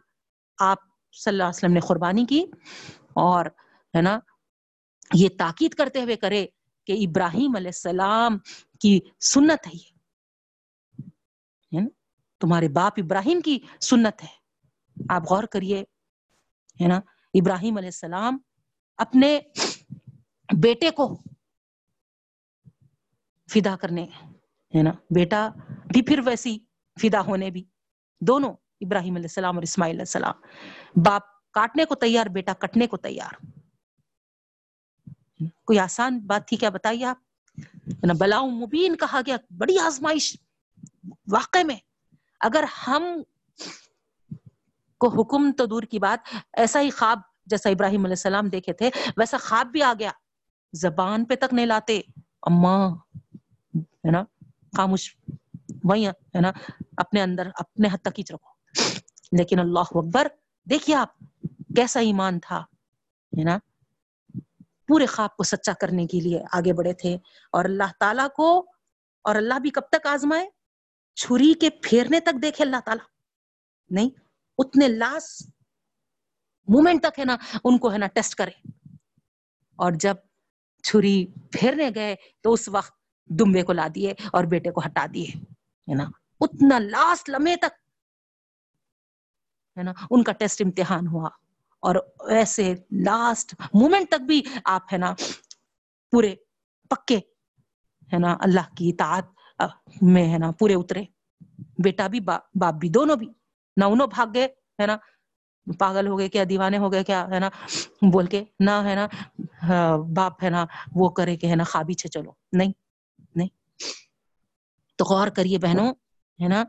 آپ صلی اللہ علیہ وسلم نے قربانی کی اور، ہے نا؟ یہ تاکید کرتے ہوئے کرے کہ ابراہیم علیہ السلام کی سنت ہے یہ۔ یعنی تمہارے باپ ابراہیم کی سنت ہے۔ آپ غور کریے، ہے نا، ابراہیم علیہ السلام اپنے بیٹے کو فدا کرنے، ہے نا، بیٹا بھی پھر ویسی فدا ہونے بھی۔ دونوں ابراہیم علیہ السلام اور اسماعیل علیہ السلام۔ باپ کاٹنے کو تیار، بیٹا کٹنے کو تیار۔ کوئی آسان بات تھی، کیا بتائیے آپ؟ بلاؤ مبین کہا گیا، بڑی آزمائش واقع میں۔ اگر ہم کو حکم تو دور کی بات، ایسا ہی خواب جیسا ابراہیم علیہ السلام دیکھے تھے، ویسا خواب بھی آ گیا۔ زبان پہ تک نہیں لاتے اما ہے نا، خاموش وہی ہے نا، اپنے اندر، اپنے حد تک ہی رکھو۔ لیکن اللہ اکبر، دیکھیے آپ، کیسا ایمان تھا، ہے نا پورے خواب کو سچا کرنے کے لیے آگے بڑھے تھے اور اللہ تعالیٰ کو اور اللہ بھی کب تک آزمائے؟ چھری کے پھیرنے تک دیکھے اللہ تعالیٰ۔ نہیں، اتنے لاسٹ مومنٹ تک ہے نا، ان کو ہے نا ٹیسٹ کرے۔ اور جب چھری پھیرنے گئے تو اس وقت دمبے کو لا دیے اور بیٹے کو ہٹا دیے، ہے نا۔ اتنا لاسٹ لمحے تک، ہے نا، ان کا ٹیسٹ امتحان ہوا۔ اور ایسے لاسٹ مومنٹ تک بھی آپ ہے نا پورے پکے ہے نا اللہ کی اطاعت میں ہے نا پورے اترے۔ بیٹا بھی باپ بھی، دونوں بھی۔ نہ انہوں بھاگ گئے ہے نا۔ پاگل ہو گئے کیا، دیوانے ہو گئے کیا ہے نا۔ بول کے نہ ہے نا باپ ہے نا وہ کرے کہ ہے نا خوابی چلو۔ نہیں نہیں۔ تو غور کریے بہنوں، ہے نا۔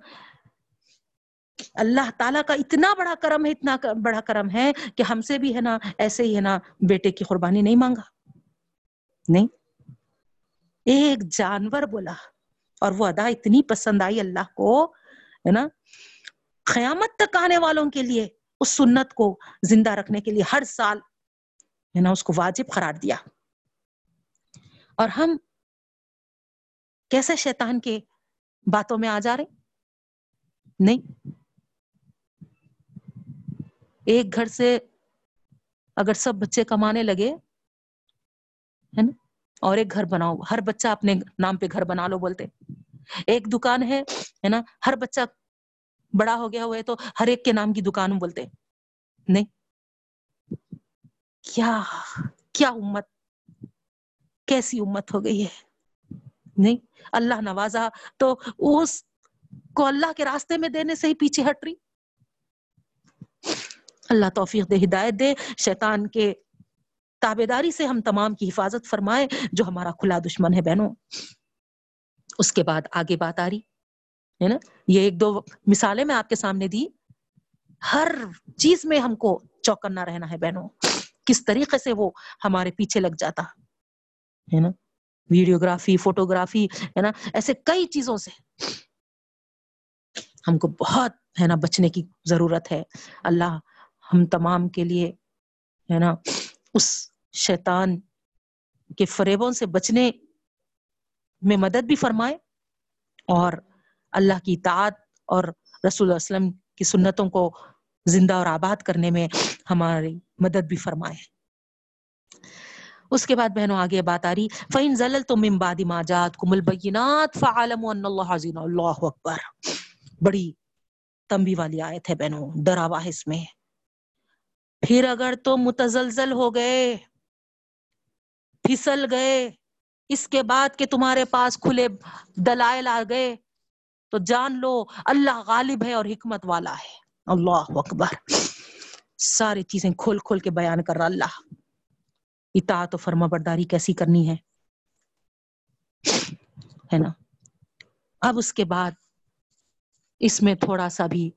اللہ تعالیٰ کا اتنا بڑا کرم ہے، اتنا بڑا کرم ہے کہ ہم سے بھی ہے نا، ایسے ہی ہے نا، بیٹے کی قربانی نہیں مانگا۔ نہیں۔ ایک جانور بولا اور وہ ادا اتنی پسند آئی اللہ کو، ہے نا، قیامت تک آنے والوں کے لیے، اس سنت کو زندہ رکھنے کے لیے ہر سال، ہے نا، اس کو واجب قرار دیا۔ اور ہم کیسے شیطان کے باتوں میں آ جا رہے؟ نہیں۔ ایک گھر سے اگر سب بچے کمانے لگے، ہے نا؟ اور ایک گھر بناؤ، ہر بچہ اپنے نام پہ گھر بنا لو بولتے۔ ایک دکان ہے ہے نا؟ ہر بچہ بڑا ہو گیا ہوا ہے تو ہر ایک کے نام کی دکان بولتے۔ نہیں۔ کیا کیا امت، کیسی امت ہو گئی ہے؟ نہیں۔ اللہ نوازا تو اس کو اللہ کے راستے میں دینے سے ہی پیچھے ہٹ رہی۔ اللہ توفیق دے، ہدایت دے۔ شیطان کے تابے داری سے ہم تمام کی حفاظت فرمائے، جو ہمارا کھلا دشمن ہے بہنوں۔ اس کے بعد آگے بات آ رہی، ہے نا؟ یہ ایک دو مثالیں میں آپ کے سامنے دی۔ ہر چیز میں ہم کو چوکنا رہنا ہے بہنوں۔ کس طریقے سے وہ ہمارے پیچھے لگ جاتا، ہے نا؟ ویڈیوگرافی، فوٹوگرافی، ہے نا؟ ایسے کئی چیزوں سے ہم کو بہت، ہے نا، بچنے کی ضرورت ہے۔ اللہ ہم تمام کے لیے، ہے نا، اس شیطان کے فریبوں سے بچنے میں مدد بھی فرمائے اور اللہ کی اطاعت اور رسول اللہ وسلم کی سنتوں کو زندہ اور آباد کرنے میں ہماری مدد بھی فرمائے۔ اس کے بعد بہنوں، آگے بات آ رہی، فَإِن زَلَلْتُم مِّن بَعْدِ مَا جَاءَتْكُمُ الْبَيِّنَاتُ فَاعْلَمُوا أَنَّ اللَّهَ عَزِيزٌ، اللہ اکبر۔ بڑی تنبی والی آیت ہے بہنوں، ڈراوا ہے اس میں۔ پھر اگر تو متزلزل ہو گئے، پھسل گئے، اس کے بعد کہ تمہارے پاس کھلے دلائل آ گئے، تو جان لو اللہ غالب ہے اور حکمت والا ہے۔ اللہ اکبر۔ ساری چیزیں کھول کھول کے بیان کر رہا اللہ۔ اطاعت و فرما برداری کیسی کرنی ہے؟ ہے نا؟ اب اس کے بعد اس میں تھوڑا سا بھی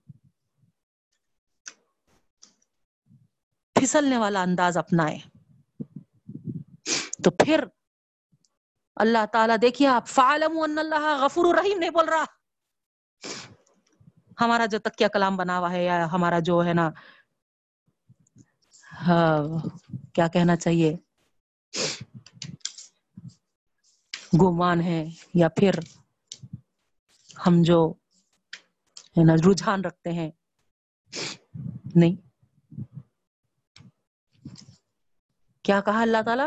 پھسلنے والا انداز اپنائے تو پھر اللہ تعالیٰ دیکھیے آپ فعالم اللہ غفور الرحیم نہیں بول رہا۔ ہمارا جو تکیہ کلام بنا ہوا ہے یا ہمارا جو ہے نا ہاں، کیا کہنا چاہیے؟ گمان ہے یا پھر ہم جو ہے نا، رجحان رکھتے ہیں۔ نہیں۔ کیا کہا اللہ تعالی؟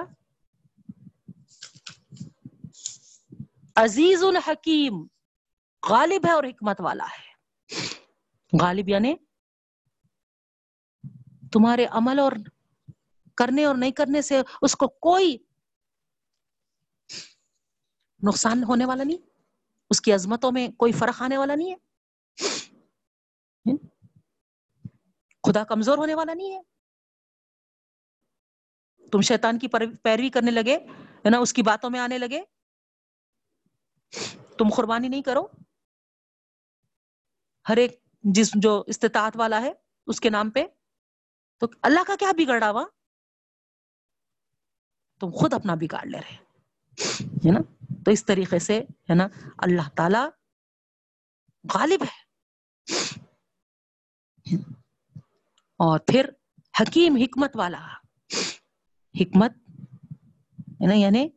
عزیز الحکیم، غالب ہے اور حکمت والا ہے۔ غالب یعنی تمہارے عمل اور کرنے اور نہیں کرنے سے اس کو کوئی نقصان ہونے والا نہیں، اس کی عظمتوں میں کوئی فرق آنے والا نہیں ہے۔ خدا کمزور ہونے والا نہیں ہے۔ تم شیطان کی پیروی کرنے لگے، ہے نا، اس کی باتوں میں آنے لگے۔ تم قربانی نہیں کرو۔ ہر ایک جس جو استطاعت والا ہے، اس کے نام پہ۔ تو اللہ کا کیا بگڑا ہوا؟ تم خود اپنا بگاڑ لے رہے۔ ہے نا؟ تو اس طریقے سے، ہے نا، اللہ تعالی غالب ہے۔ اور پھر حکیم، حکمت والا۔ حکمت، ہے نا؟ یعنی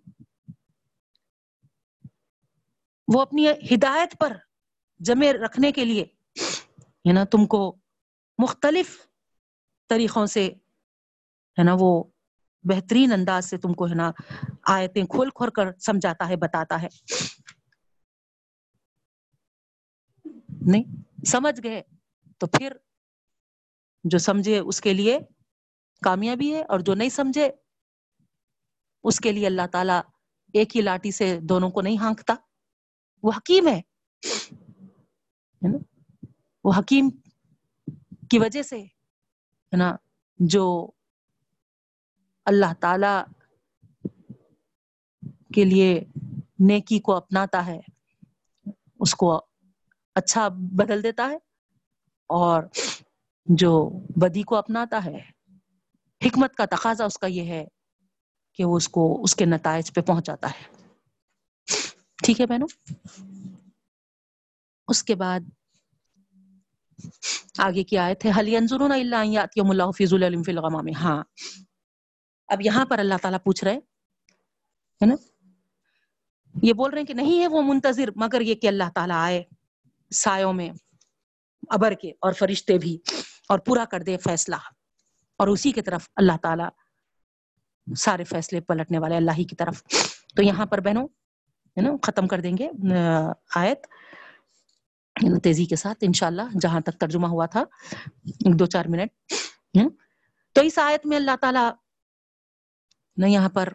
وہ اپنی ہدایت پر جمع رکھنے کے لیے، ہے نا؟ تم کو مختلف طریقوں سے، ہے نا؟ وہ بہترین انداز سے تم کو، ہے نا؟ آیتیں کھول کھول کر سمجھاتا ہے، بتاتا ہے۔ نہیں، سمجھ گئے تو پھر جو سمجھے اس کے لیے کامیابی ہے اور جو نہیں سمجھے اس کے لیے اللہ تعالیٰ ایک ہی لاٹھی سے دونوں کو نہیں ہانکتا۔ وہ حکیم ہے۔ وہ حکیم کی وجہ سے، ہے نا؟ جو اللہ تعالی کے لیے نیکی کو اپناتا ہے، اس کو اچھا بدل دیتا ہے اور جو بدی کو اپناتا ہے، حکمت کا تقاضا اس کا یہ ہے۔ کہ وہ اس کو، اس کے نتائج پہ پہنچاتا ہے۔ ٹھیک ہے بہنوں؟ اس کے بعد آگے کی آیت ہے حلی انظرون الا ان یاتیم اللہ فی ظلال فی الغمام۔ ہاں۔ اب یہاں پر اللہ تعالیٰ پوچھ رہے ہے نا؟ یہ بول رہے ہیں کہ نہیں ہے وہ منتظر، مگر یہ کہ اللہ تعالیٰ آئے سایوں میں ابر کے اور فرشتے بھی اور پورا کر دے فیصلہ۔ اور اسی کی طرف اللہ تعالیٰ سارے فیصلے پلٹنے والے اللہ ہی کی طرف۔ تو یہاں پر بہنوں، ہے نا، ختم کر دیں گے آیت۔ یعنی تیزی کے ساتھ، انشاءاللہ، جہاں تک ترجمہ ہوا تھا۔ دو چار منٹ تو اس آیت میں اللہ تعالی نہ یہاں پر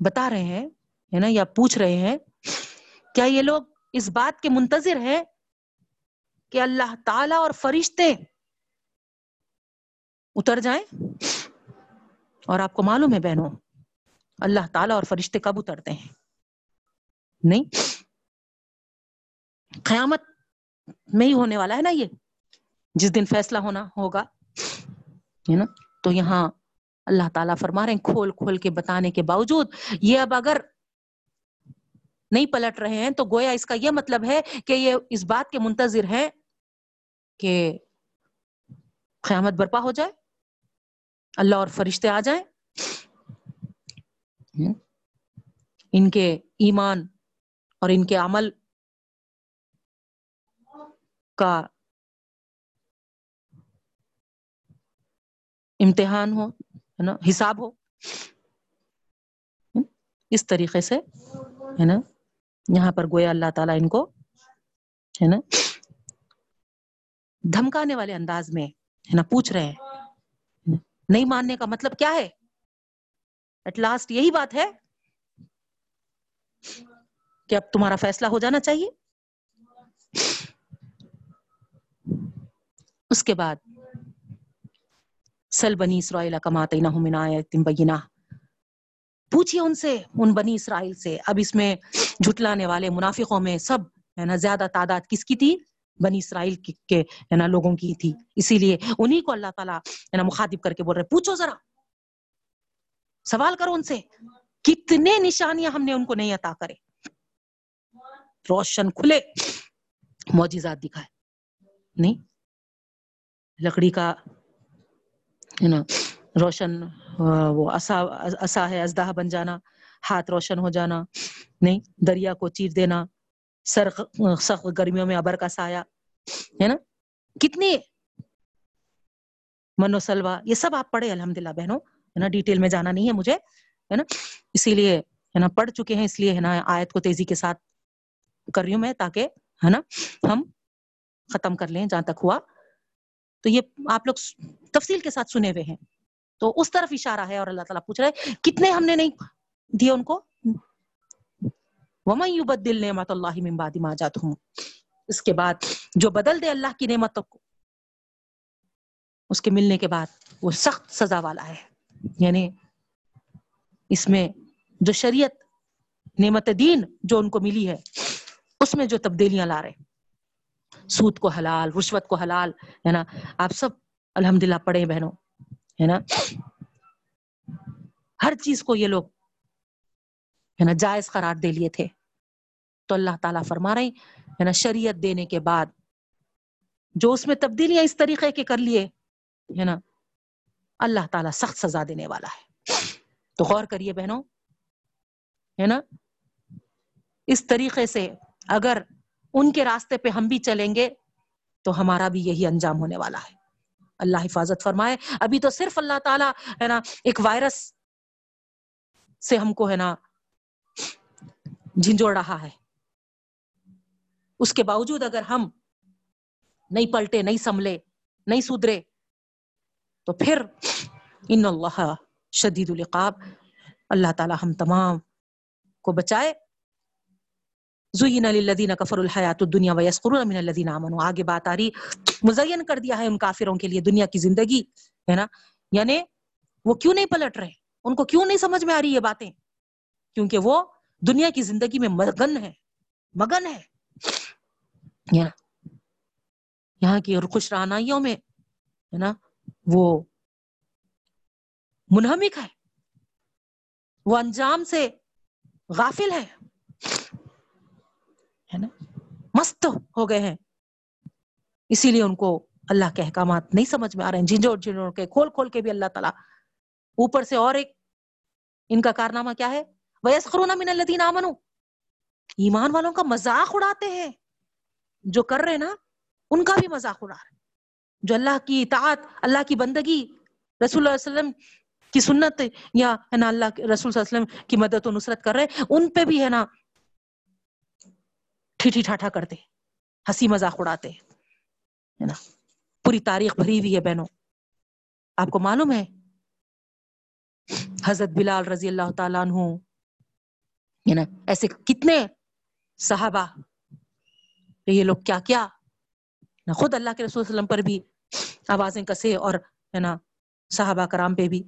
بتا رہے ہیں، ہے نا، یا پوچھ رہے ہیں، کیا یہ لوگ اس بات کے منتظر ہیں کہ اللہ تعالی اور فرشتے اتر جائیں اور آپ کو معلوم ہے بہنوں، اللہ تعالیٰ اور فرشتے کب اترتے ہیں؟ نہیں۔ قیامت میں ہی ہونے والا ہے نا یہ۔ جس دن فیصلہ ہونا ہوگا، ہے نا؟ تو یہاں اللہ تعالیٰ فرما رہے ہیں، کھول کھول کے بتانے کے باوجود، یہ اب اگر نہیں پلٹ رہے ہیں، تو گویا اس کا یہ مطلب ہے کہ یہ اس بات کے منتظر ہیں کہ قیامت برپا ہو جائے۔ اللہ اور فرشتے آ جائیں۔ ان کے ایمان اور ان کے عمل کا امتحان ہو ہے نا حساب ہو۔ اس طریقے سے ہے نا یہاں پر گویا اللہ تعالیٰ ان کو ہے نا دھمکانے والے انداز میں ہے نا پوچھ رہے ہیں۔ نہیں ماننے کا مطلب کیا ہے؟ ایٹ لاسٹ یہی بات ہے کہ اب تمہارا فیصلہ ہو جانا چاہیے۔ اس کے بعد سل بنی اسرائیل کمات بینہ۔ پوچھئے ان سے، ان بنی اسرائیل سے، اب اس میں جھٹلانے والے منافقوں میں سب ہے نا، زیادہ تعداد کس کی تھی؟ بنی اسرائیل کے ہے نا لوگوں کی تھی۔ اسی لیے انہی کو اللہ تعالیٰ ہے نا مخاطب کر کے بول رہے پوچھو ذرا۔ سوال کرو ان سے، کتنے نشانیاں ہم نے ان کو نہیں عطا کرے؟ روشن کھلے، معجزات دکھائے۔ نہیں، لکڑی کا ہے نا روشن وہ اصا ہے، ازدہ بن جانا، ہاتھ روشن ہو جانا، نہیں، دریا کو چیر دینا۔ سر سخت گرمیوں میں ابر کا سایہ، ہے نا؟ کتنی منو سلوا یہ سب آپ پڑھے الحمد للہ بہنوں، ہے نا؟ ڈیٹیل میں جانا نہیں ہے مجھے، ہے نا؟ اسی لیے، ہے نا، پڑھ چکے ہیں، اس لیے، ہے نا، آیت کو تیزی کے ساتھ کر رہی ہوں میں تاکہ، ہے نا، ہم ختم کر لیں جہاں تک ہوا۔ تو یہ آپ لوگ تفصیل کے ساتھ سنے ہوئے ہیں۔ تو اس طرف اشارہ ہے اور اللہ تعالیٰ پوچھ رہے کتنے ہم نے نہیں دیے ان کو؟ يُبَدِّلْ نِعْمَةَ اللَّهِ مِن بَعْدِ مَا جَاتْهُمْ اس کے بعد جو بدل دے اللہ کی نعمتوں کو، اس کے ملنے کے بعد وہ سخت سزا والا ہے۔ یعنی اس میں جو شریعت، نعمت دین جو ان کو ملی ہے، اس میں جو تبدیلیاں لا رہے سود کو حلال، رشوت کو حلال، ہے نا؟ آپ سب الحمد للہ پڑھے بہنوں، ہے نا؟ ہر چیز کو یہ لوگ ہے نا، جائز قرار دے لیے تھے۔ تو اللہ تعالیٰ فرما رہے ہے نا، شریعت دینے کے بعد جو اس میں تبدیلیاں اس طریقے کے کر لیے، ہے نا، اللہ تعالیٰ سخت سزا دینے والا ہے۔ تو غور کریے بہنوں، ہے نا، اس طریقے سے اگر ان کے راستے پہ ہم بھی چلیں گے تو ہمارا بھی یہی انجام ہونے والا ہے۔ اللہ حفاظت فرمائے۔ ابھی تو صرف اللہ تعالیٰ، ہے نا، ایک وائرس سے ہم کو، ہے نا جھنجھوڑ رہا ہے۔ اس کے باوجود اگر ہم نہیں پلٹے، نہیں سنبھلے، نہیں سدرے تو پھر ان اللہ شدید القاب اللہ تعالی ہم تمام کو بچائے۔ زین للذین کفر الحیات الدنیا ویسقرون من الذین آمنوا۔ آگے بات آ رہی، مزین کر دیا ہے ان کافروں کے لیے دنیا کی زندگی، ہے نا؟ یعنی وہ کیوں نہیں پلٹ رہے؟ ان کو کیوں نہیں سمجھ میں آ رہی یہ باتیں؟ کیونکہ وہ دنیا کی زندگی میں مگن ہے مگن ہے۔ یہاں کی خوش رہنائیوں میں، ہے نا، وہ منہمک ہے۔ وہ انجام سے غافل ہے نا، مست ہو گئے ہیں۔ اسی لیے ان کو اللہ کے احکامات نہیں سمجھ میں آ رہے ہیں۔ جھنجھوڑ جھنجھوڑ کے، کھول کھول کے بھی اللہ تعالیٰ اوپر سے اور ایک، ان کا کارنامہ کیا ہے؟ ویسخرون من الذین آمنوا۔ ایمان والوں کا مذاق اڑاتے ہیں۔ جو کر رہے نا، ان کا بھی مذاق اڑا رہے جو اللہ کی اطاعت، اللہ کی بندگی، رسول اللہ علیہ وسلم کی سنت یا ہے نا اللہ رسول صلی اللہ علیہ وسلم کی مدد و نصرت کر رہے ان پہ بھی ہے نا ٹھیٹھی ٹھاٹھا کرتے ہنسی مذاق اڑاتے ہے نا؟ پوری تاریخ بھری ہوئی ہے بہنوں۔ آپ کو معلوم ہے؟ حضرت بلال رضی اللہ تعالیٰ عنہ نا ایسے کتنے صحابہ کہ یہ لوگ کیا کیا؟ خود اللہ کے رسول صلی اللہ علیہ وسلم پر بھی آوازیں کسے اور ہے نا صحابہ کرام پہ بھی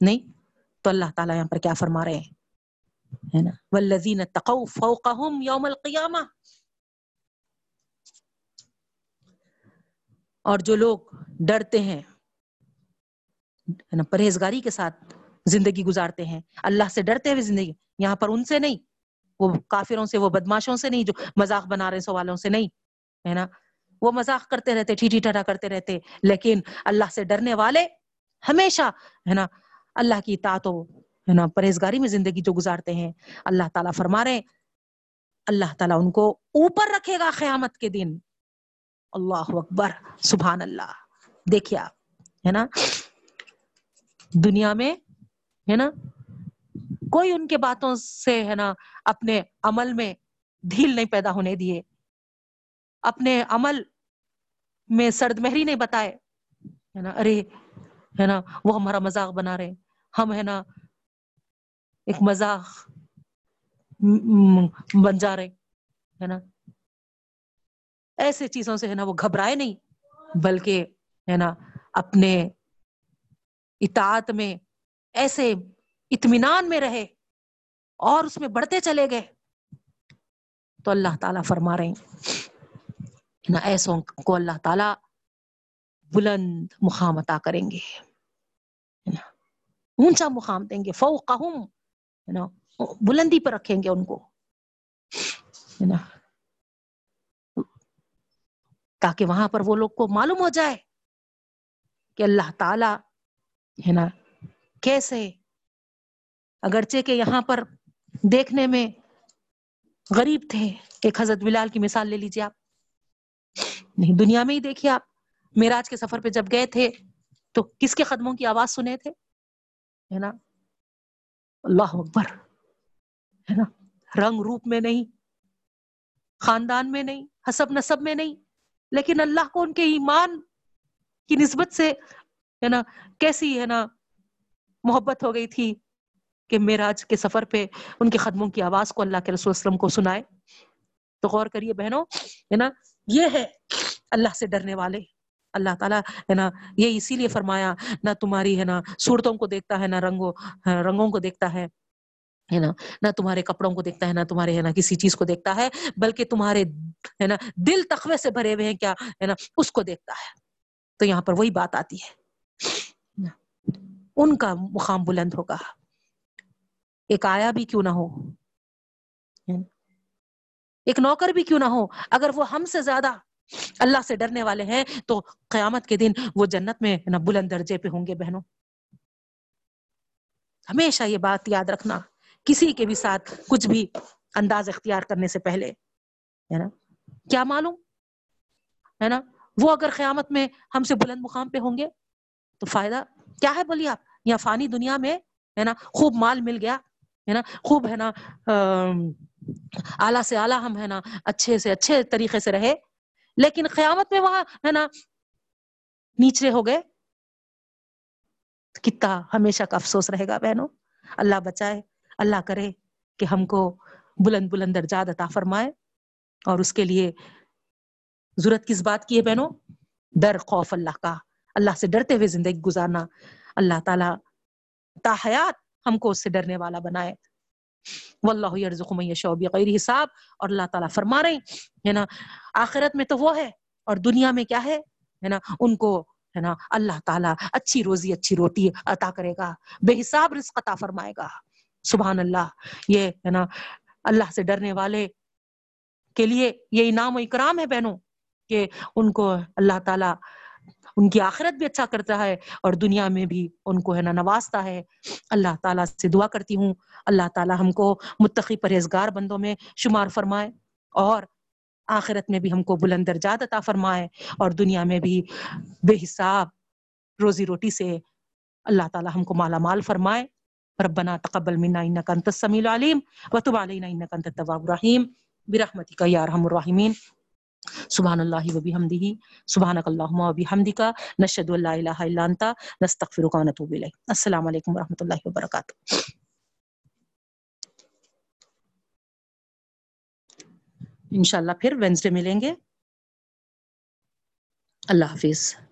نہیں؟ تو اللہ تعالیٰ یہاں پر کیا فرما رہے ہیں؟ ہے نا والذین تقوا فوقهم یوم القیامہ اور جو لوگ ڈرتے ہیں پرہیزگاری کے ساتھ زندگی گزارتے ہیں۔ اللہ سے ڈرتے ہوئے زندگی، یہاں پر ان سے نہیں، وہ کافروں سے، وہ بدماشوں سے نہیں، جو مذاق بنا رہے سوالوں سے نہیں، ہے نا؟ وہ مذاق کرتے رہتے، ٹھیٹھی ٹھٹا کرتے رہتے، لیکن اللہ سے ڈرنے والے ہمیشہ، ہے نا؟ اللہ کی اطاعت ہے نا، پرہیزگاری میں زندگی جو گزارتے ہیں، اللہ تعالیٰ فرما رہے اللہ تعالیٰ ان کو اوپر رکھے گا قیامت کے دن۔ اللہ اکبر، سبحان اللہ۔ دیکھیے آپ، ہے نا؟ دنیا میں ہے نا؟ کوئی ان کے باتوں سے ہے نا، اپنے عمل میں ڈھیل نہیں پیدا ہونے دیے۔ اپنے عمل میں سرد مہری نہیں بتائے۔ ہے نا؟ ارے، ہے نا، وہ ہمارا مذاق بنا رہے ہم ہے نا ایک مذاق بن جا رہے ہے نا؟ ایسے چیزوں سے ہے نا وہ گھبرائے نہیں، بلکہ ہے نا اپنے اطاعت میں ایسے اطمینان میں رہے اور اس میں بڑھتے چلے گئے۔ تو اللہ تعالیٰ فرما رہے ہیں نا ایسوں کو اللہ تعالیٰ بلند مقام عطا کریں گے۔ اونچا مقام دیں گے، فوقہم نا بلندی پر رکھیں گے ان کو۔ نا تاکہ وہاں پر وہ لوگ کو معلوم ہو جائے کہ اللہ تعالی ہے نا کیسے؟ اگرچہ کہ یہاں پر دیکھنے میں غریب تھے، ایک حضرت بلال کی مثال لے لیجیے آپ۔ نہیں، دنیا میں ہی دیکھیے آپ میراج کے سفر پہ جب گئے تھے، تو کس کے قدموں کی آواز سنے تھے؟ ہے نا؟ اللہ اکبر، ہے نا؟ رنگ روپ میں نہیں، خاندان میں نہیں، حسب نصب میں نہیں، لیکن اللہ کو ان کے ایمان کی نسبت سے، ہے نا، کیسی، ہے نا محبت ہو گئی تھی کہ میراج کے سفر پہ ان کے قدموں کی آواز کو اللہ کے رسول وسلم کو سنائے۔ تو غور کریے بہنوں، ہے نا، یہ ہے اللہ سے ڈرنے والے۔ اللہ تعالیٰ، ہے نا، یہ اسی لیے فرمایا، نہ تمہاری، ہے نا، صورتوں کو دیکھتا ہے، نہ رنگوں رنگوں کو دیکھتا ہے ہے نا، نہ تمہارے کپڑوں کو دیکھتا ہے، نہ تمہارے، ہے نا، کسی چیز کو دیکھتا ہے، بلکہ تمہارے، ہے نا، دل تخوے سے بھرے ہوئے ہیں، کیا، ہے نا، اس کو دیکھتا ہے۔ تو یہاں پر وہی بات آتی ہے۔ ان کا مقام بلند ہوگا۔ ایک آیا بھی کیوں نہ ہو۔ ایک نوکر بھی کیوں نہ ہو۔ اگر وہ ہم سے زیادہ اللہ سے ڈرنے والے ہیں، تو قیامت کے دن وہ جنت میں نا بلند درجے پہ ہوں گے بہنوں۔ ہمیشہ یہ بات یاد رکھنا۔ کسی کے بھی ساتھ کچھ بھی انداز اختیار کرنے سے پہلے، ہے نا؟ کیا معلوم؟ ہے نا؟ وہ اگر قیامت میں ہم سے بلند مقام پہ ہوں گے، تو فائدہ کیا ہے بولیے آپ؟ یا فانی دنیا میں ہے نا خوب مال مل گیا، ہے نا خوب ہے نا اعلیٰ سے اعلیٰ ہم ہے نا اچھے سے اچھے طریقے سے رہے، لیکن قیامت میں وہاں ہے نا نیچے ہو گئے۔ کتنا ہمیشہ کا افسوس رہے گا بہنوں۔ اللہ بچائے، اللہ کرے کہ ہم کو بلند بلند درجات عطا فرمائے۔ اور اس کے لیے ضرورت کس بات کی ہے بہنوں؟ ڈر خوف اللہ کا۔ اللہ سے ڈرتے ہوئے زندگی گزارنا اللہ تعالیٰ تاحیات ہم کو اس سے ڈرنے والا بنائے۔ واللہ یرزق من یشاء بغیر حساب۔ اور اللہ تعالیٰ فرما رہے ہے نا، آخرت میں تو وہ ہے اور دنیا میں کیا ہے ہے نا، ان کو، ہے نا، اللہ تعالیٰ اچھی روزی، اچھی روٹی عطا کرے گا، بے حساب رزق عطا فرمائے گا۔ سبحان اللہ، یہ، ہے نا، اللہ سے ڈرنے والے کے لیے یہ انعام و اکرام ہے بہنوں، کہ ان کو اللہ تعالیٰ ان کی آخرت بھی اچھا کرتا ہے اور دنیا میں بھی ان کو ہے نا نوازتا ہے۔ اللہ تعالیٰ سے دعا کرتی ہوں۔ اللہ تعالیٰ ہم کو متقی پرہیزگار بندوں میں شمار فرمائے اور آخرت میں بھی ہم کو بلند درجات عطا فرمائے اور دنیا میں بھی بے حساب روزی روٹی سے اللہ تعالیٰ ہم کو مالا مال فرمائے۔ ربنا تقبل منا انك انت السميع العليم وتب علينا انك انت التواب الرحيم برحمتك يا ارحم الراحمين سبحان اللہ الله وبحمده سبحانك اللهم وبحمدك نشهد ان اللہ الہ الا انت نستغفرك ونتوب الیک۔ السلام عليكم ورحمه اللہ وبرکاتہ انشاءاللہ پھر وینسڈے ملیں گے۔ اللہ حافظ۔